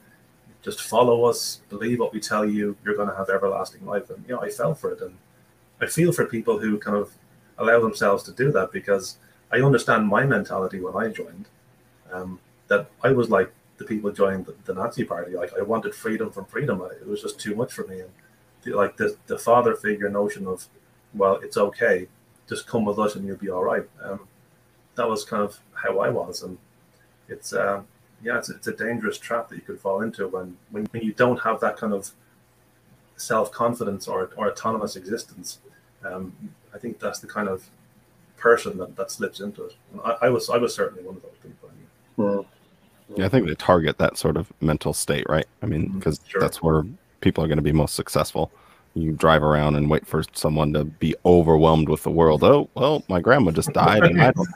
Just follow us. Believe what we tell you. You're going to have everlasting life." And you know, I fell for it, and I feel for people who kind of allow themselves to do that because I understand my mentality when I joined. Um, that I was like the people joined the, the, Nazi party. Like I wanted freedom from freedom. It was just too much for me. And the, like the the father figure notion of, well, it's okay, just come with us and you'll be all right. Um, that was kind of how I was, and it's uh, yeah, it's, it's a dangerous trap that you could fall into when when, when you don't have that kind of self confidence or or autonomous existence. Um, I think that's the kind of person that, that slips into it. I, I, was I was certainly one of those people. Hmm. Yeah, I think they target that sort of mental state, right? I mean, because mm-hmm. sure. that's where people are going to be most successful. You drive around and wait for someone to be overwhelmed with the world. Oh, well, my grandma just died, and I don't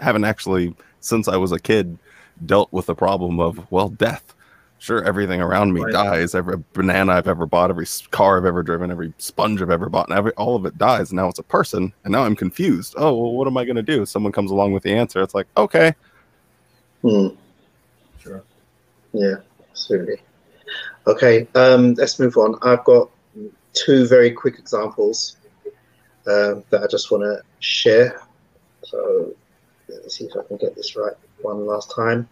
haven't actually, since I was a kid, dealt with the problem of well, death. Sure, everything around me right. dies. Every banana I've ever bought, every car I've ever driven, every sponge I've ever bought, and every all of it dies. Now it's a person, and now I'm confused. Oh, well, what am I going to do? Someone comes along with the answer. It's like, okay, Hmm. Sure. Yeah, absolutely. Okay, um, let's move on. I've got two very quick examples um, that I just want to share. So let me see if I can get this right one last time.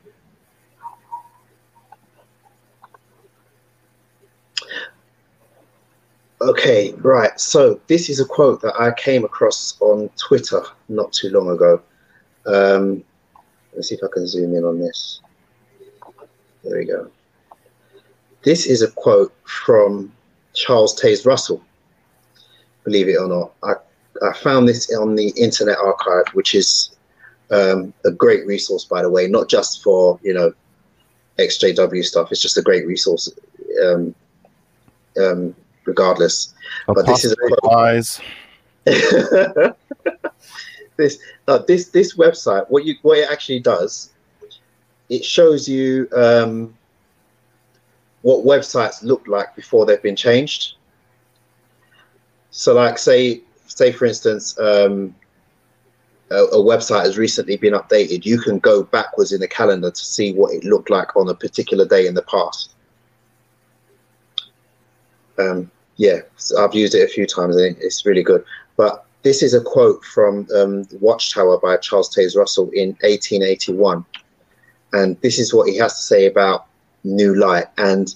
Okay, right. So this is a quote that I came across on Twitter not too long ago. Um, Let's see if I can zoom in on this. There we go. This is a quote from Charles Taze Russell. Believe it or not, I, I found this on the Internet Archive, which is um, a great resource, by the way, not just for you know XJW stuff. It's just a great resource, um, um, regardless. but this is a this uh, this this website what you what it actually does it shows you um, what websites look like before they've been changed so like say say for instance um, a, a, website has recently been updated you can go backwards in the calendar to see what it looked like on a particular day in the past um, yeah i've used it a few times and it's really good but this is a quote from um, Watchtower by Charles Taze Russell in 1881. And this is what he has to say about New Light. And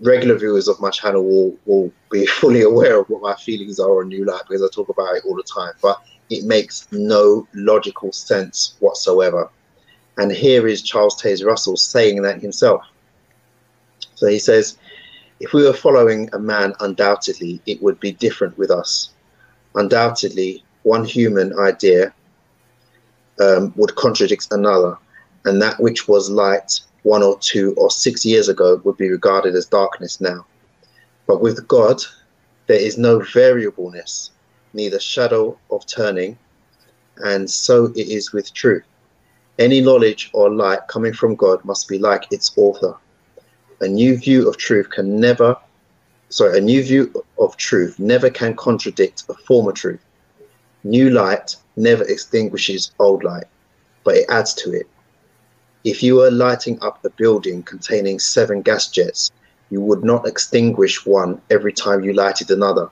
regular viewers of my channel will, will be fully aware of what my feelings are on New Light because I talk about it all the time. But it makes no logical sense whatsoever. And here is Charles Taze Russell saying that himself. So he says, if we were following a man, undoubtedly it would be different with us undoubtedly one human idea um, would contradict another, and that which was light one or two or six years ago would be regarded as darkness now. But with God, there is no variableness, neither shadow of turning, and so it is with truth. Any knowledge or light coming from God must be like its author. A new view of truth can never sorry, a new view of truth never can contradict a former truth. New light never extinguishes old light, but it adds to it. If you were lighting up a building containing seven gas jets, you would not extinguish one every time you lighted another,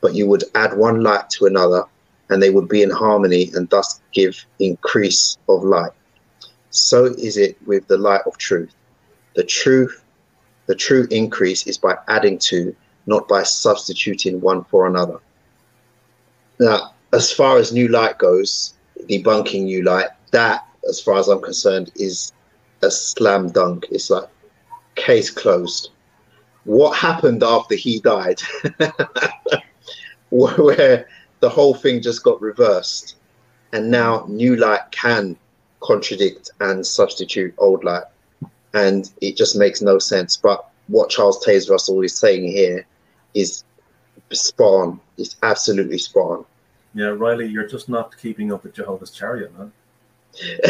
but you would add one light to another and they would be in harmony and thus give increase of light. So is it with the light of truth. The truth the true increase is by adding to, not by substituting one for another. Now, as far as new light goes, debunking new light, that, as far as I'm concerned, is a slam dunk. It's like case closed. What happened after he died, where the whole thing just got reversed, and now new light can contradict and substitute old light and it just makes no sense. But what Charles Taze Russell is saying here is spot on. It's absolutely spot on. Yeah, Riley, you're just not keeping up with Jehovah's Chariot, man.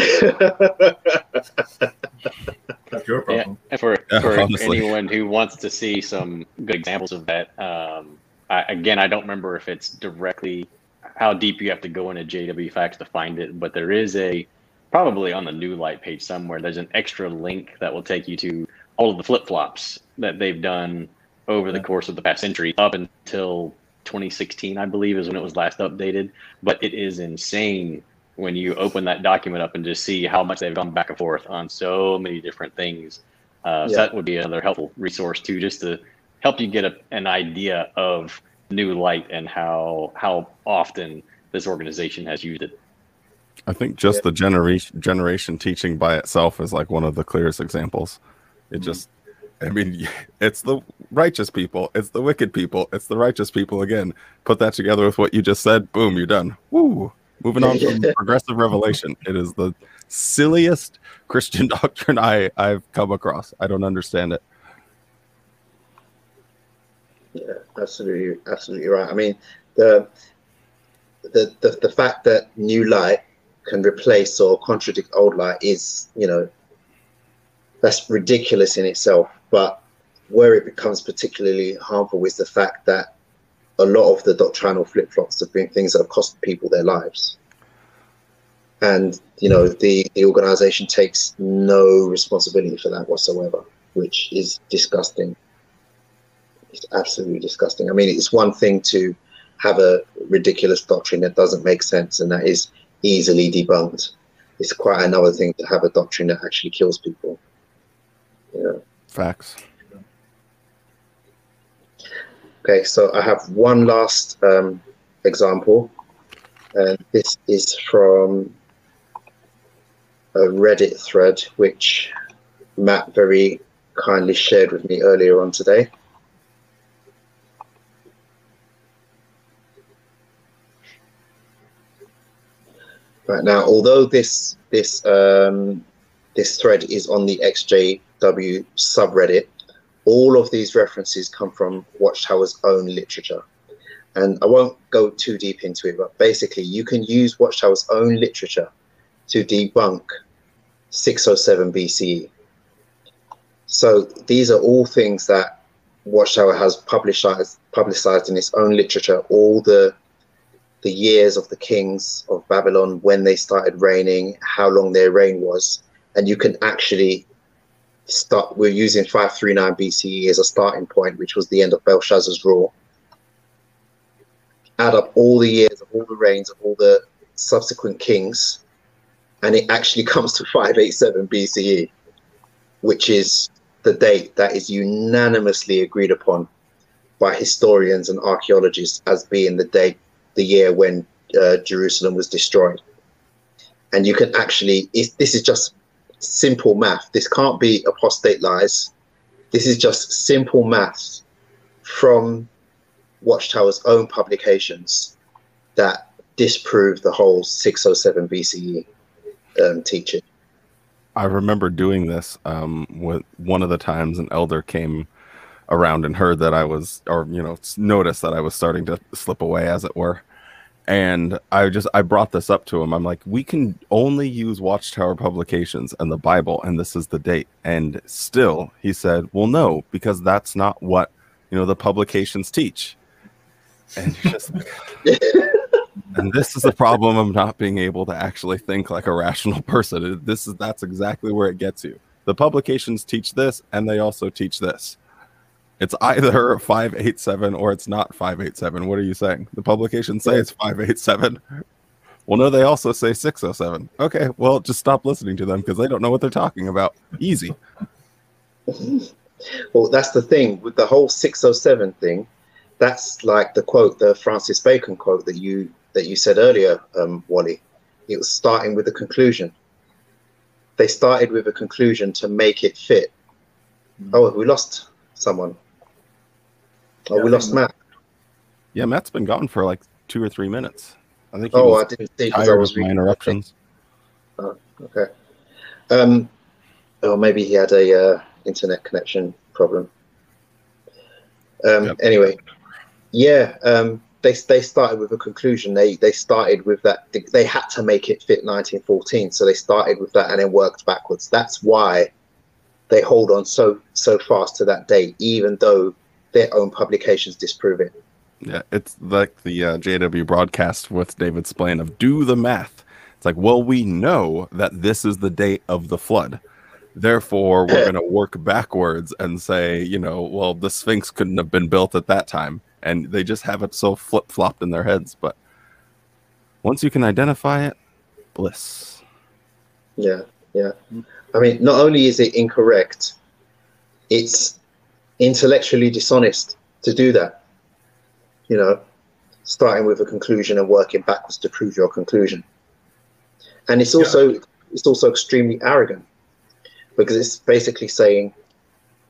That's your problem. and for, for honestly. anyone who wants to see some good examples of that, um, I, again, I don't remember if it's directly how deep you have to go into JW Facts to find it, but there is a probably on the New Light page somewhere. There's an extra link that will take you to all of the flip flops that they've done over the course of the past century, up until 2016, I believe, is when it was last updated. But it is insane when you open that document up and just see how much they've gone back and forth on so many different things. Uh, So that would be another helpful resource too, just to help you get a, an idea of New Light and how how often this organization has used it. I think just Yeah. the generation generation teaching by itself is like one of the clearest examples. It Mhm. just, I mean, it's the righteous people, it's the wicked people, it's the righteous people again. Put that together with what you just said, boom, you're done. Woo. Moving on from progressive revelation. It is the silliest Christian doctrine I I've come across. I don't understand it. Yeah, absolutely, absolutely right. I mean, the the the, the fact that new light can replace or contradict old light is, you know, that's ridiculous in itself. But where it becomes particularly harmful is the fact that a lot of the doctrinal flip flops have been things that have cost people their lives. And you know the, the organization takes no responsibility for that whatsoever, which is disgusting. It's absolutely disgusting. I mean, it's one thing to have a ridiculous doctrine that doesn't make sense and that is easily debunked. It's quite another thing to have a doctrine that actually kills people. Know. Facts. Okay, so I have one last um, example, and this is from a Reddit thread which Matt very kindly shared with me earlier on today. Right now, although this this um, this thread is on the XJW subreddit, all of these references come from Watchtower's own literature. And I won't go too deep into it, but basically, you can use Watchtower's own literature to debunk 607 BCE. So these are all things that Watchtower has publicized, publicized in its own literature, all the the years of the kings of Babylon, when they started reigning, how long their reign was, and you can actually start we're using 539 BCE as a starting point, which was the end of Belshazzar's rule. Add up all the years of all the reigns of all the subsequent kings, and it actually comes to 587 BCE, which is the date that is unanimously agreed upon by historians and archaeologists as being the date, the year when uh, Jerusalem was destroyed. And you can actually, it, this is just simple math. This can't be apostate lies. This is just simple math from Watchtower's own publications that disprove the whole 607 BCE um, teaching. I remember doing this um, with one of the times an elder came around and heard that I was, or you know, noticed that I was starting to slip away, as it were. And I just I brought this up to him. I'm like, we can only use Watchtower publications and the Bible, and this is the date. And still, he said, "Well, no, because that's not what you know the publications teach." And you're just like, and this is the problem of not being able to actually think like a rational person this is that's exactly where it gets you the publications teach this and they also teach this it's either 587 or it's not 587 what are you saying the publications say it's 587 well no they also say 607 okay well just stop listening to them because they don't know what they're talking about easy Well, that's the thing with the whole 607 thing. That's like the quote, the Francis Bacon quote that you that you said earlier, um, Wally. It was starting with a conclusion. They started with a conclusion to make it fit. Oh, we lost someone. Oh, Yeah, we lost Matt. yeah matt's been gone for like two or three minutes i think Oh, I didn't see because I was my interruptions Okay. Um, or maybe he had a uh, internet connection problem. Um, Yep. Anyway, yeah, um, they they started with a conclusion. They they started with that. They had to make it fit 1914, so they started with that and then worked backwards. That's why they hold on so so fast to that date, even though their own publications disprove it. Yeah, it's like the uh, JW broadcast with David Splane of do the math. It's like, well, we know that this is the date of the flood. Therefore, we're going to work backwards and say, you know, well, the Sphinx couldn't have been built at that time. And they just have it so flip flopped in their heads. But once you can identify it, bliss. Yeah, yeah. I mean, not only is it incorrect, it's intellectually dishonest to do that. You know, starting with a conclusion and working backwards to prove your conclusion. And it's also yeah. it's also extremely arrogant because it's basically saying,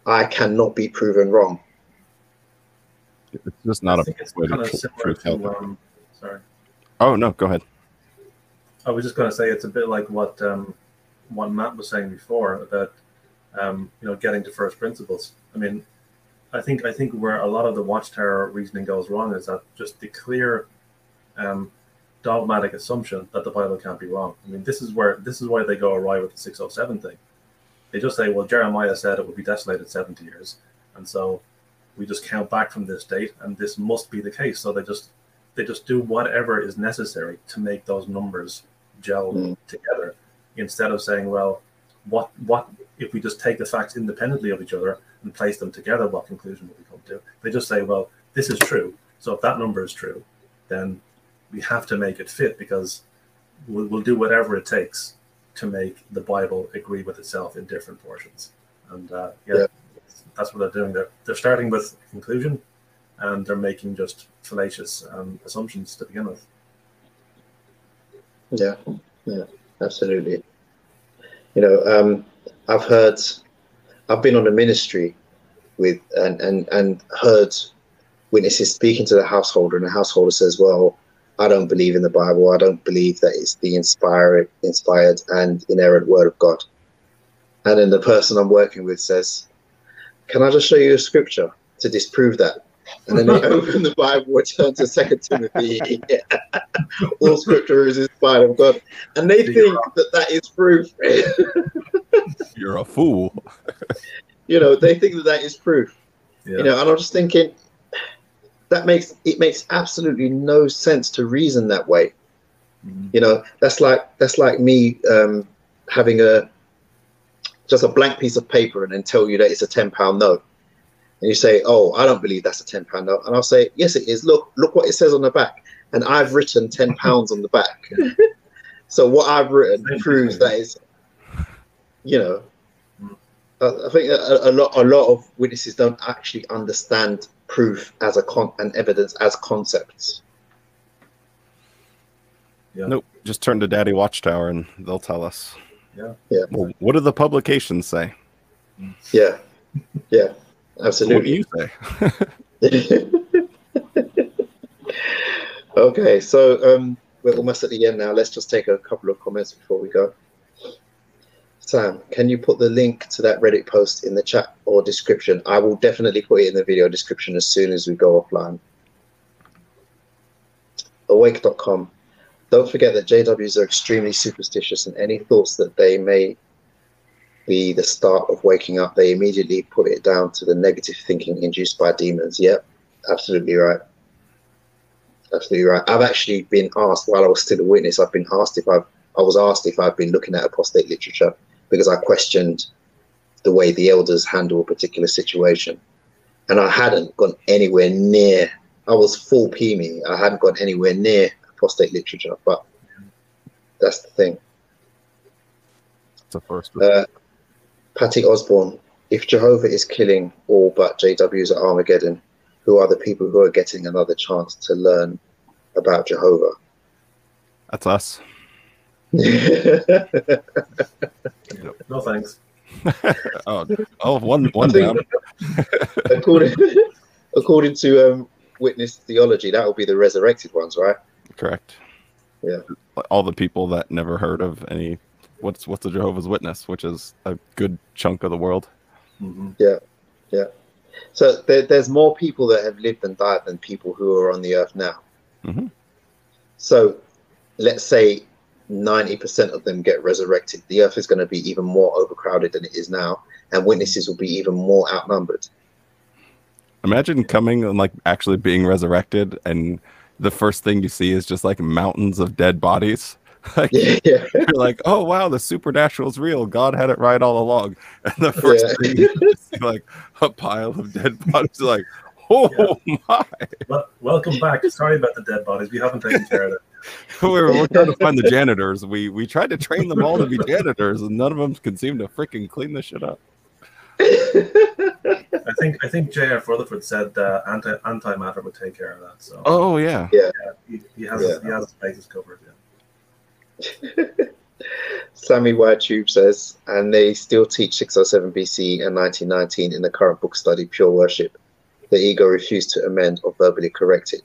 I cannot be proven wrong. It's just not I a think it's way kind of to similar truth to, um, sorry. Oh no, go ahead. I was just going to say it's a bit like what um, what Matt was saying before about um, you know getting to first principles. I mean, I think I think where a lot of the watchtower reasoning goes wrong is that just the clear um, dogmatic assumption that the Bible can't be wrong. I mean, this is where this is why they go awry with the 607 thing. They just say, well, Jeremiah said it would be desolated 70 years, and so we just count back from this date, and this must be the case. So they just they just do whatever is necessary to make those numbers gel Mm. together, instead of saying, well, what what if we just take the facts independently of each other and place them together? What conclusion will we come to? They just say, well, this is true. So if that number is true, then we have to make it fit because we'll, we'll do whatever it takes to make the Bible agree with itself in different portions. And uh, yeah, Yeah. that's what they're doing. They're, they're starting with conclusion and they're making just fallacious um, assumptions to begin with. Yeah, yeah, absolutely. You know, um, I've heard, I've been on a ministry with and and and heard witnesses speaking to the householder, and the householder says, "Well, I don't believe in the Bible. I don't believe that it's the inspired, inspired and inerrant Word of God." And then the person I'm working with says, "Can I just show you a scripture to disprove that?" And then they open the Bible and turn to Second Timothy. All scripture is inspired of God, and they think that that is proof. You're a fool. you know, they think that that is proof. Yeah. You know, and I'm just thinking that makes it makes absolutely no sense to reason that way. Mhm. You know, that's like that's like me um, having a just a blank piece of paper and then tell you that it's a ten pound note, and you say, "Oh, I don't believe that's a ten pound note," and I'll say, "Yes, it is. Look, look what it says on the back," and I've written ten pounds on the back. so what I've written proves that it's, you know, I I think a, a lot a lot of witnesses don't actually understand proof as a con and evidence as concepts. Yeah. Nope. Just turn to Daddy Watchtower and they'll tell us. Yeah. Yeah. Well, what do the publications say? Yeah, yeah, Absolutely. What do absolutely. you say? okay, so um, we're almost at the end now. Let's just take a couple of comments before we go. Sam, can you put the link to that Reddit post in the chat or description? I will definitely put it in the video description as soon as we go offline. Awake.com. Don't forget that JWs are extremely superstitious, and any thoughts that they may be the start of waking up, they immediately put it down to the negative thinking induced by demons. Yep, absolutely right. Absolutely right. I've actually been asked while I was still a witness. I've been asked if I've I was asked if I've been looking at apostate literature because I questioned the way the elders handle a particular situation, and I hadn't gone anywhere near. I was full PIMI. I hadn't gone anywhere near apostate literature, but that's the thing. It's a first. Uh, Patty Osborne, if Jehovah is killing all but JWs at Armageddon, who are the people who are getting another chance to learn about Jehovah? That's us. No thanks. oh, oh, one, one think- down. according, according to um, witness theology, that will be the resurrected ones, right? Correct. Yeah. All the people that never heard of any. What's what's a Jehovah's Witness, which is a good chunk of the world. hmm Yeah, yeah. So there, there's more people that have lived and died than people who are on the earth now. Mhm. So let's say 90% of them get resurrected. The earth is going to be even more overcrowded than it is now. and witnesses will be even more outnumbered. Imagine coming and like actually being resurrected, and the first thing you see is just like mountains of dead bodies. Like Yeah, yeah. you're like, oh wow, the supernatural is real. God had it right all along. And the first Yeah. thing you see like a pile of dead bodies, like, oh my. Well, welcome back. Sorry about the dead bodies. We haven't taken care of it. We were, we're trying to find the janitors. We we tried to train them all to be janitors, and none of them can seem to freaking clean the shit up. I think I think J.R. Rutherford said uh, anti antimatter would take care of that. So Oh yeah. he, he has his, he has his bases covered. Yeah. Sammy Whitetube says, and they still teach 607 BC and 1919 in the current book study, Pure Worship. The ego refused to amend or verbally correct it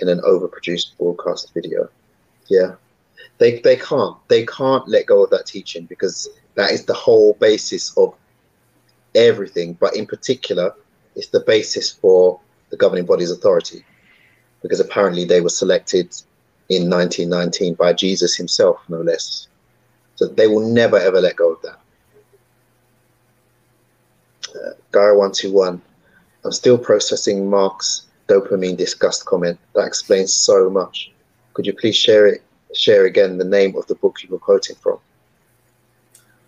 in an overproduced broadcast video. Yeah, they they can't they can't let go of that teaching because that is the whole basis of everything. But in particular, it's the basis for the governing body's authority because apparently they were selected in 1919 by Jesus himself, no less. So they will never ever let go of that. Uh, Guy121, I'm still processing Mark's dopamine disgust comment. That explains so much. Could you please share it? Share again the name of the book you were quoting from.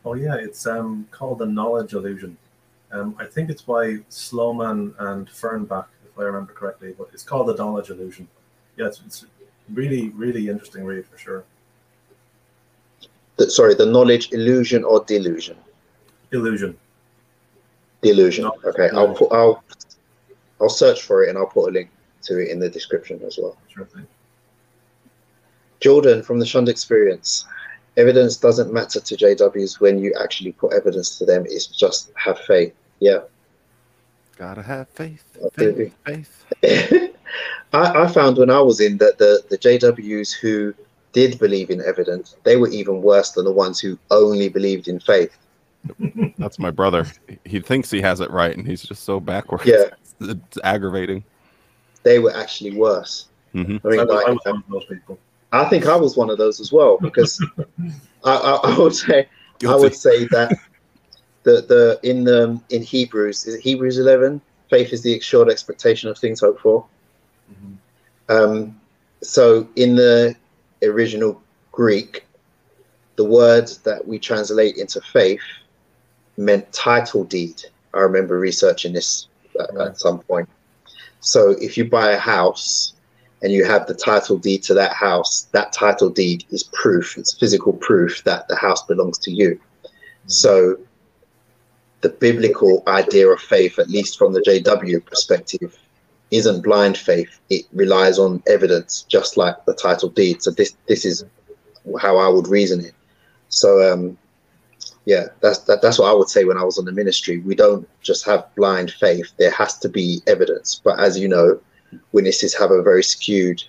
Oh yeah, it's um called the Knowledge Illusion. Um, I think it's by Sloman and Fernbach, if I remember correctly. But it's called the Knowledge Illusion. Yeah, it's, it's really really interesting read for sure. The, sorry, the knowledge illusion or delusion? Illusion. Delusion. No, Okay, I'll put I'll I'll search for it and I'll put a link to it in the description as well. Sure thing. Jordan from the Shunned Experience. Evidence doesn't matter to JWs when you actually put evidence to them. It's just have faith. Yeah. Gotta have faith. Absolutely. Faith. faith. I, I found when I was in that the, the JWs who did believe in evidence, they were even worse than the ones who only believed in faith. That's my brother. He thinks he has it right, and he's just so backwards. Yeah. It's, it's aggravating. They were actually worse. hmm I mean, I, like, I was one of those people. I think I was one of those as well because I, I, I would say I would say that the the in the in Hebrews is it Hebrews eleven faith is the assured expectation of things hoped for. Mhm. Um, so in the original Greek, the word that we translate into faith meant title deed. I remember researching this at, Right. at some point. So if you buy a house and you have the title deed to that house, that title deed is proof, it's physical proof that the house belongs to you. So the biblical idea of faith, at least from the JW perspective, isn't blind faith. It relies on evidence, just like the title deed. So this this is how I would reason it. So um, yeah, that's that, that's what I would say when I was on the ministry. We don't just have blind faith. There has to be evidence. But as you know, witnesses have a very skewed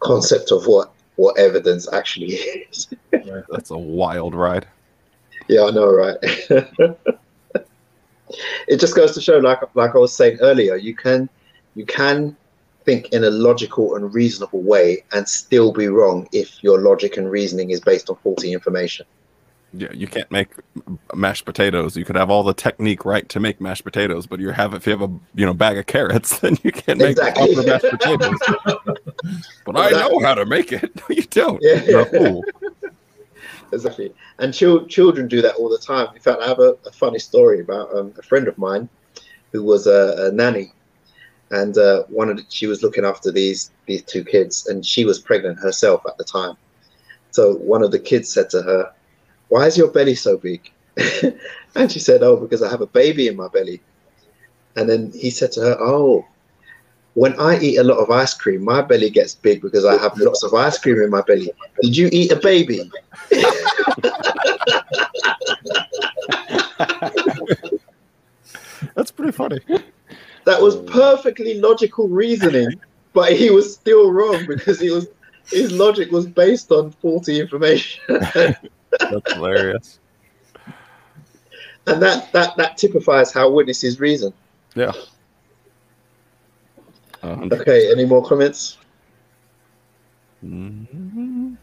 concept of what what evidence actually is. That's a wild ride. Yeah, I know, right? it just goes to show, like like I was saying earlier, you can you can think in a logical and reasonable way and still be wrong if your logic and reasoning is based on faulty information. Yeah, you can't make mashed potatoes. You could have all the technique right to make mashed potatoes, but you have if you have a you know bag of carrots, then you can't make Exactly. mashed potatoes. but I know how to make it. No, you don't. Yeah. You're a fool. Exactly. And chil- children do that all the time. In fact, I have a, a funny story about um, a friend of mine who was a, a nanny, and uh, one of the, she was looking after these these two kids, and she was pregnant herself at the time. So one of the kids said to her, "Why is your belly so big?" and she said, "Oh, because I have a baby in my belly." And then he said to her, "Oh." When I eat a lot of ice cream, my belly gets big because I have lots of ice cream in my belly. Did you eat a baby? That's pretty funny. That was perfectly logical reasoning, but he was still wrong because he was his logic was based on faulty information, That's hilarious. and that that that typifies how witnesses reason. Yeah. Um, Okay, any more comments? mhm.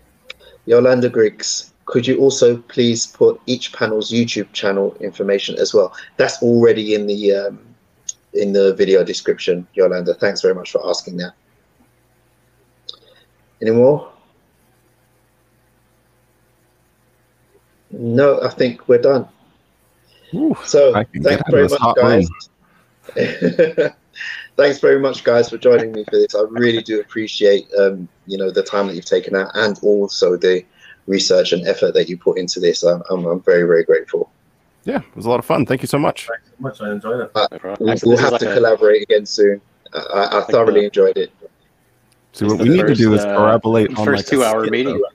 Yolanda Griggs, could you also please put each panel's YouTube channel information as well? That's already in the um, in the video description, Yolanda. Thanks very much for asking that. Any more? No, I think we're done. Ooh, So I can thanks get out of very much, guys. thanks very much, guys, for joining me for this. I really do appreciate um, you know the time that you've taken out and also the research and effort that you put into this. I'm, I'm, I'm very very grateful. yeah, it was a lot of fun. Thank you so much. Thanks so much. I enjoyed it. No. We'll, Actually, we'll have like to a- collaborate again soon. I, I, I thoroughly enjoyed it. So what the we need to do is first, uh, corroborate on First like a two-hour meeting. though.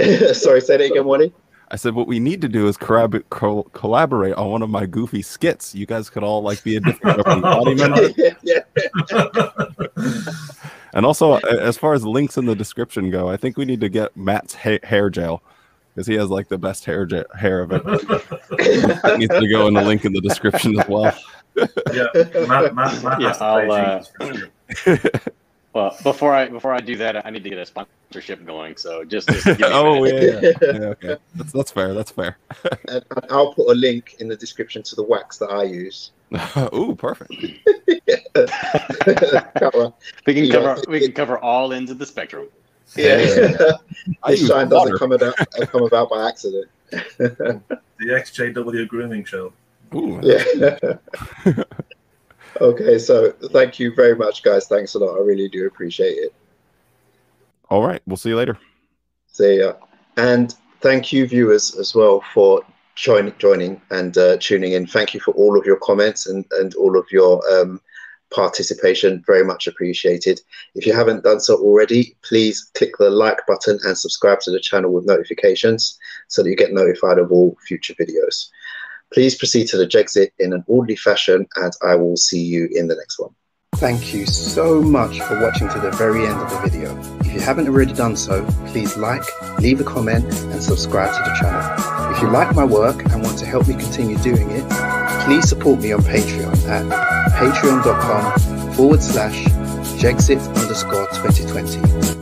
Sorry, say that again, Wally. I said what we need to do is corrab- co- collaborate on one of my goofy skits. You guys could all like be a different different body member. yeah. And also, as far as links in the description go, I think we need to get Matt's ha- hair gel because he has like the best hair ge- hair of it. that needs to go in the link in the description as well. yeah, Matt, Matt, Matt Yeah, has to I'll, play uh, for sure. Well, before I before I do that, I need to get a sponsorship going. So just, just give me a oh yeah, yeah. yeah, okay. That's that's fair. That's fair. And I'll put a link in the description to the wax that I use. Ooh, perfect. We can Yeah. cover we can cover all ends of the spectrum. yeah. I this shine doesn't come about uh, come about by accident. The XJW grooming show. Ooh, Yeah. Okay, so thank you very much, guys. Thanks a lot. I really do appreciate it. All right, we'll see you later. See ya. And thank you, viewers, as well, for join, joining and uh, tuning in. Thank you for all of your comments and, and all of your um, participation. Very much appreciated. If you haven't done so already, please click the like button and subscribe to the channel with notifications so that you get notified of all future videos. Please proceed to the Jexit in an orderly fashion, and I will see you in the next one. Thank you so much for watching to the very end of the video. If you haven't already done so, please like, leave a comment, and subscribe to the channel. If you like my work and want to help me continue doing it, please support me on Patreon at patreon.com forward slash Jexit underscore 2020.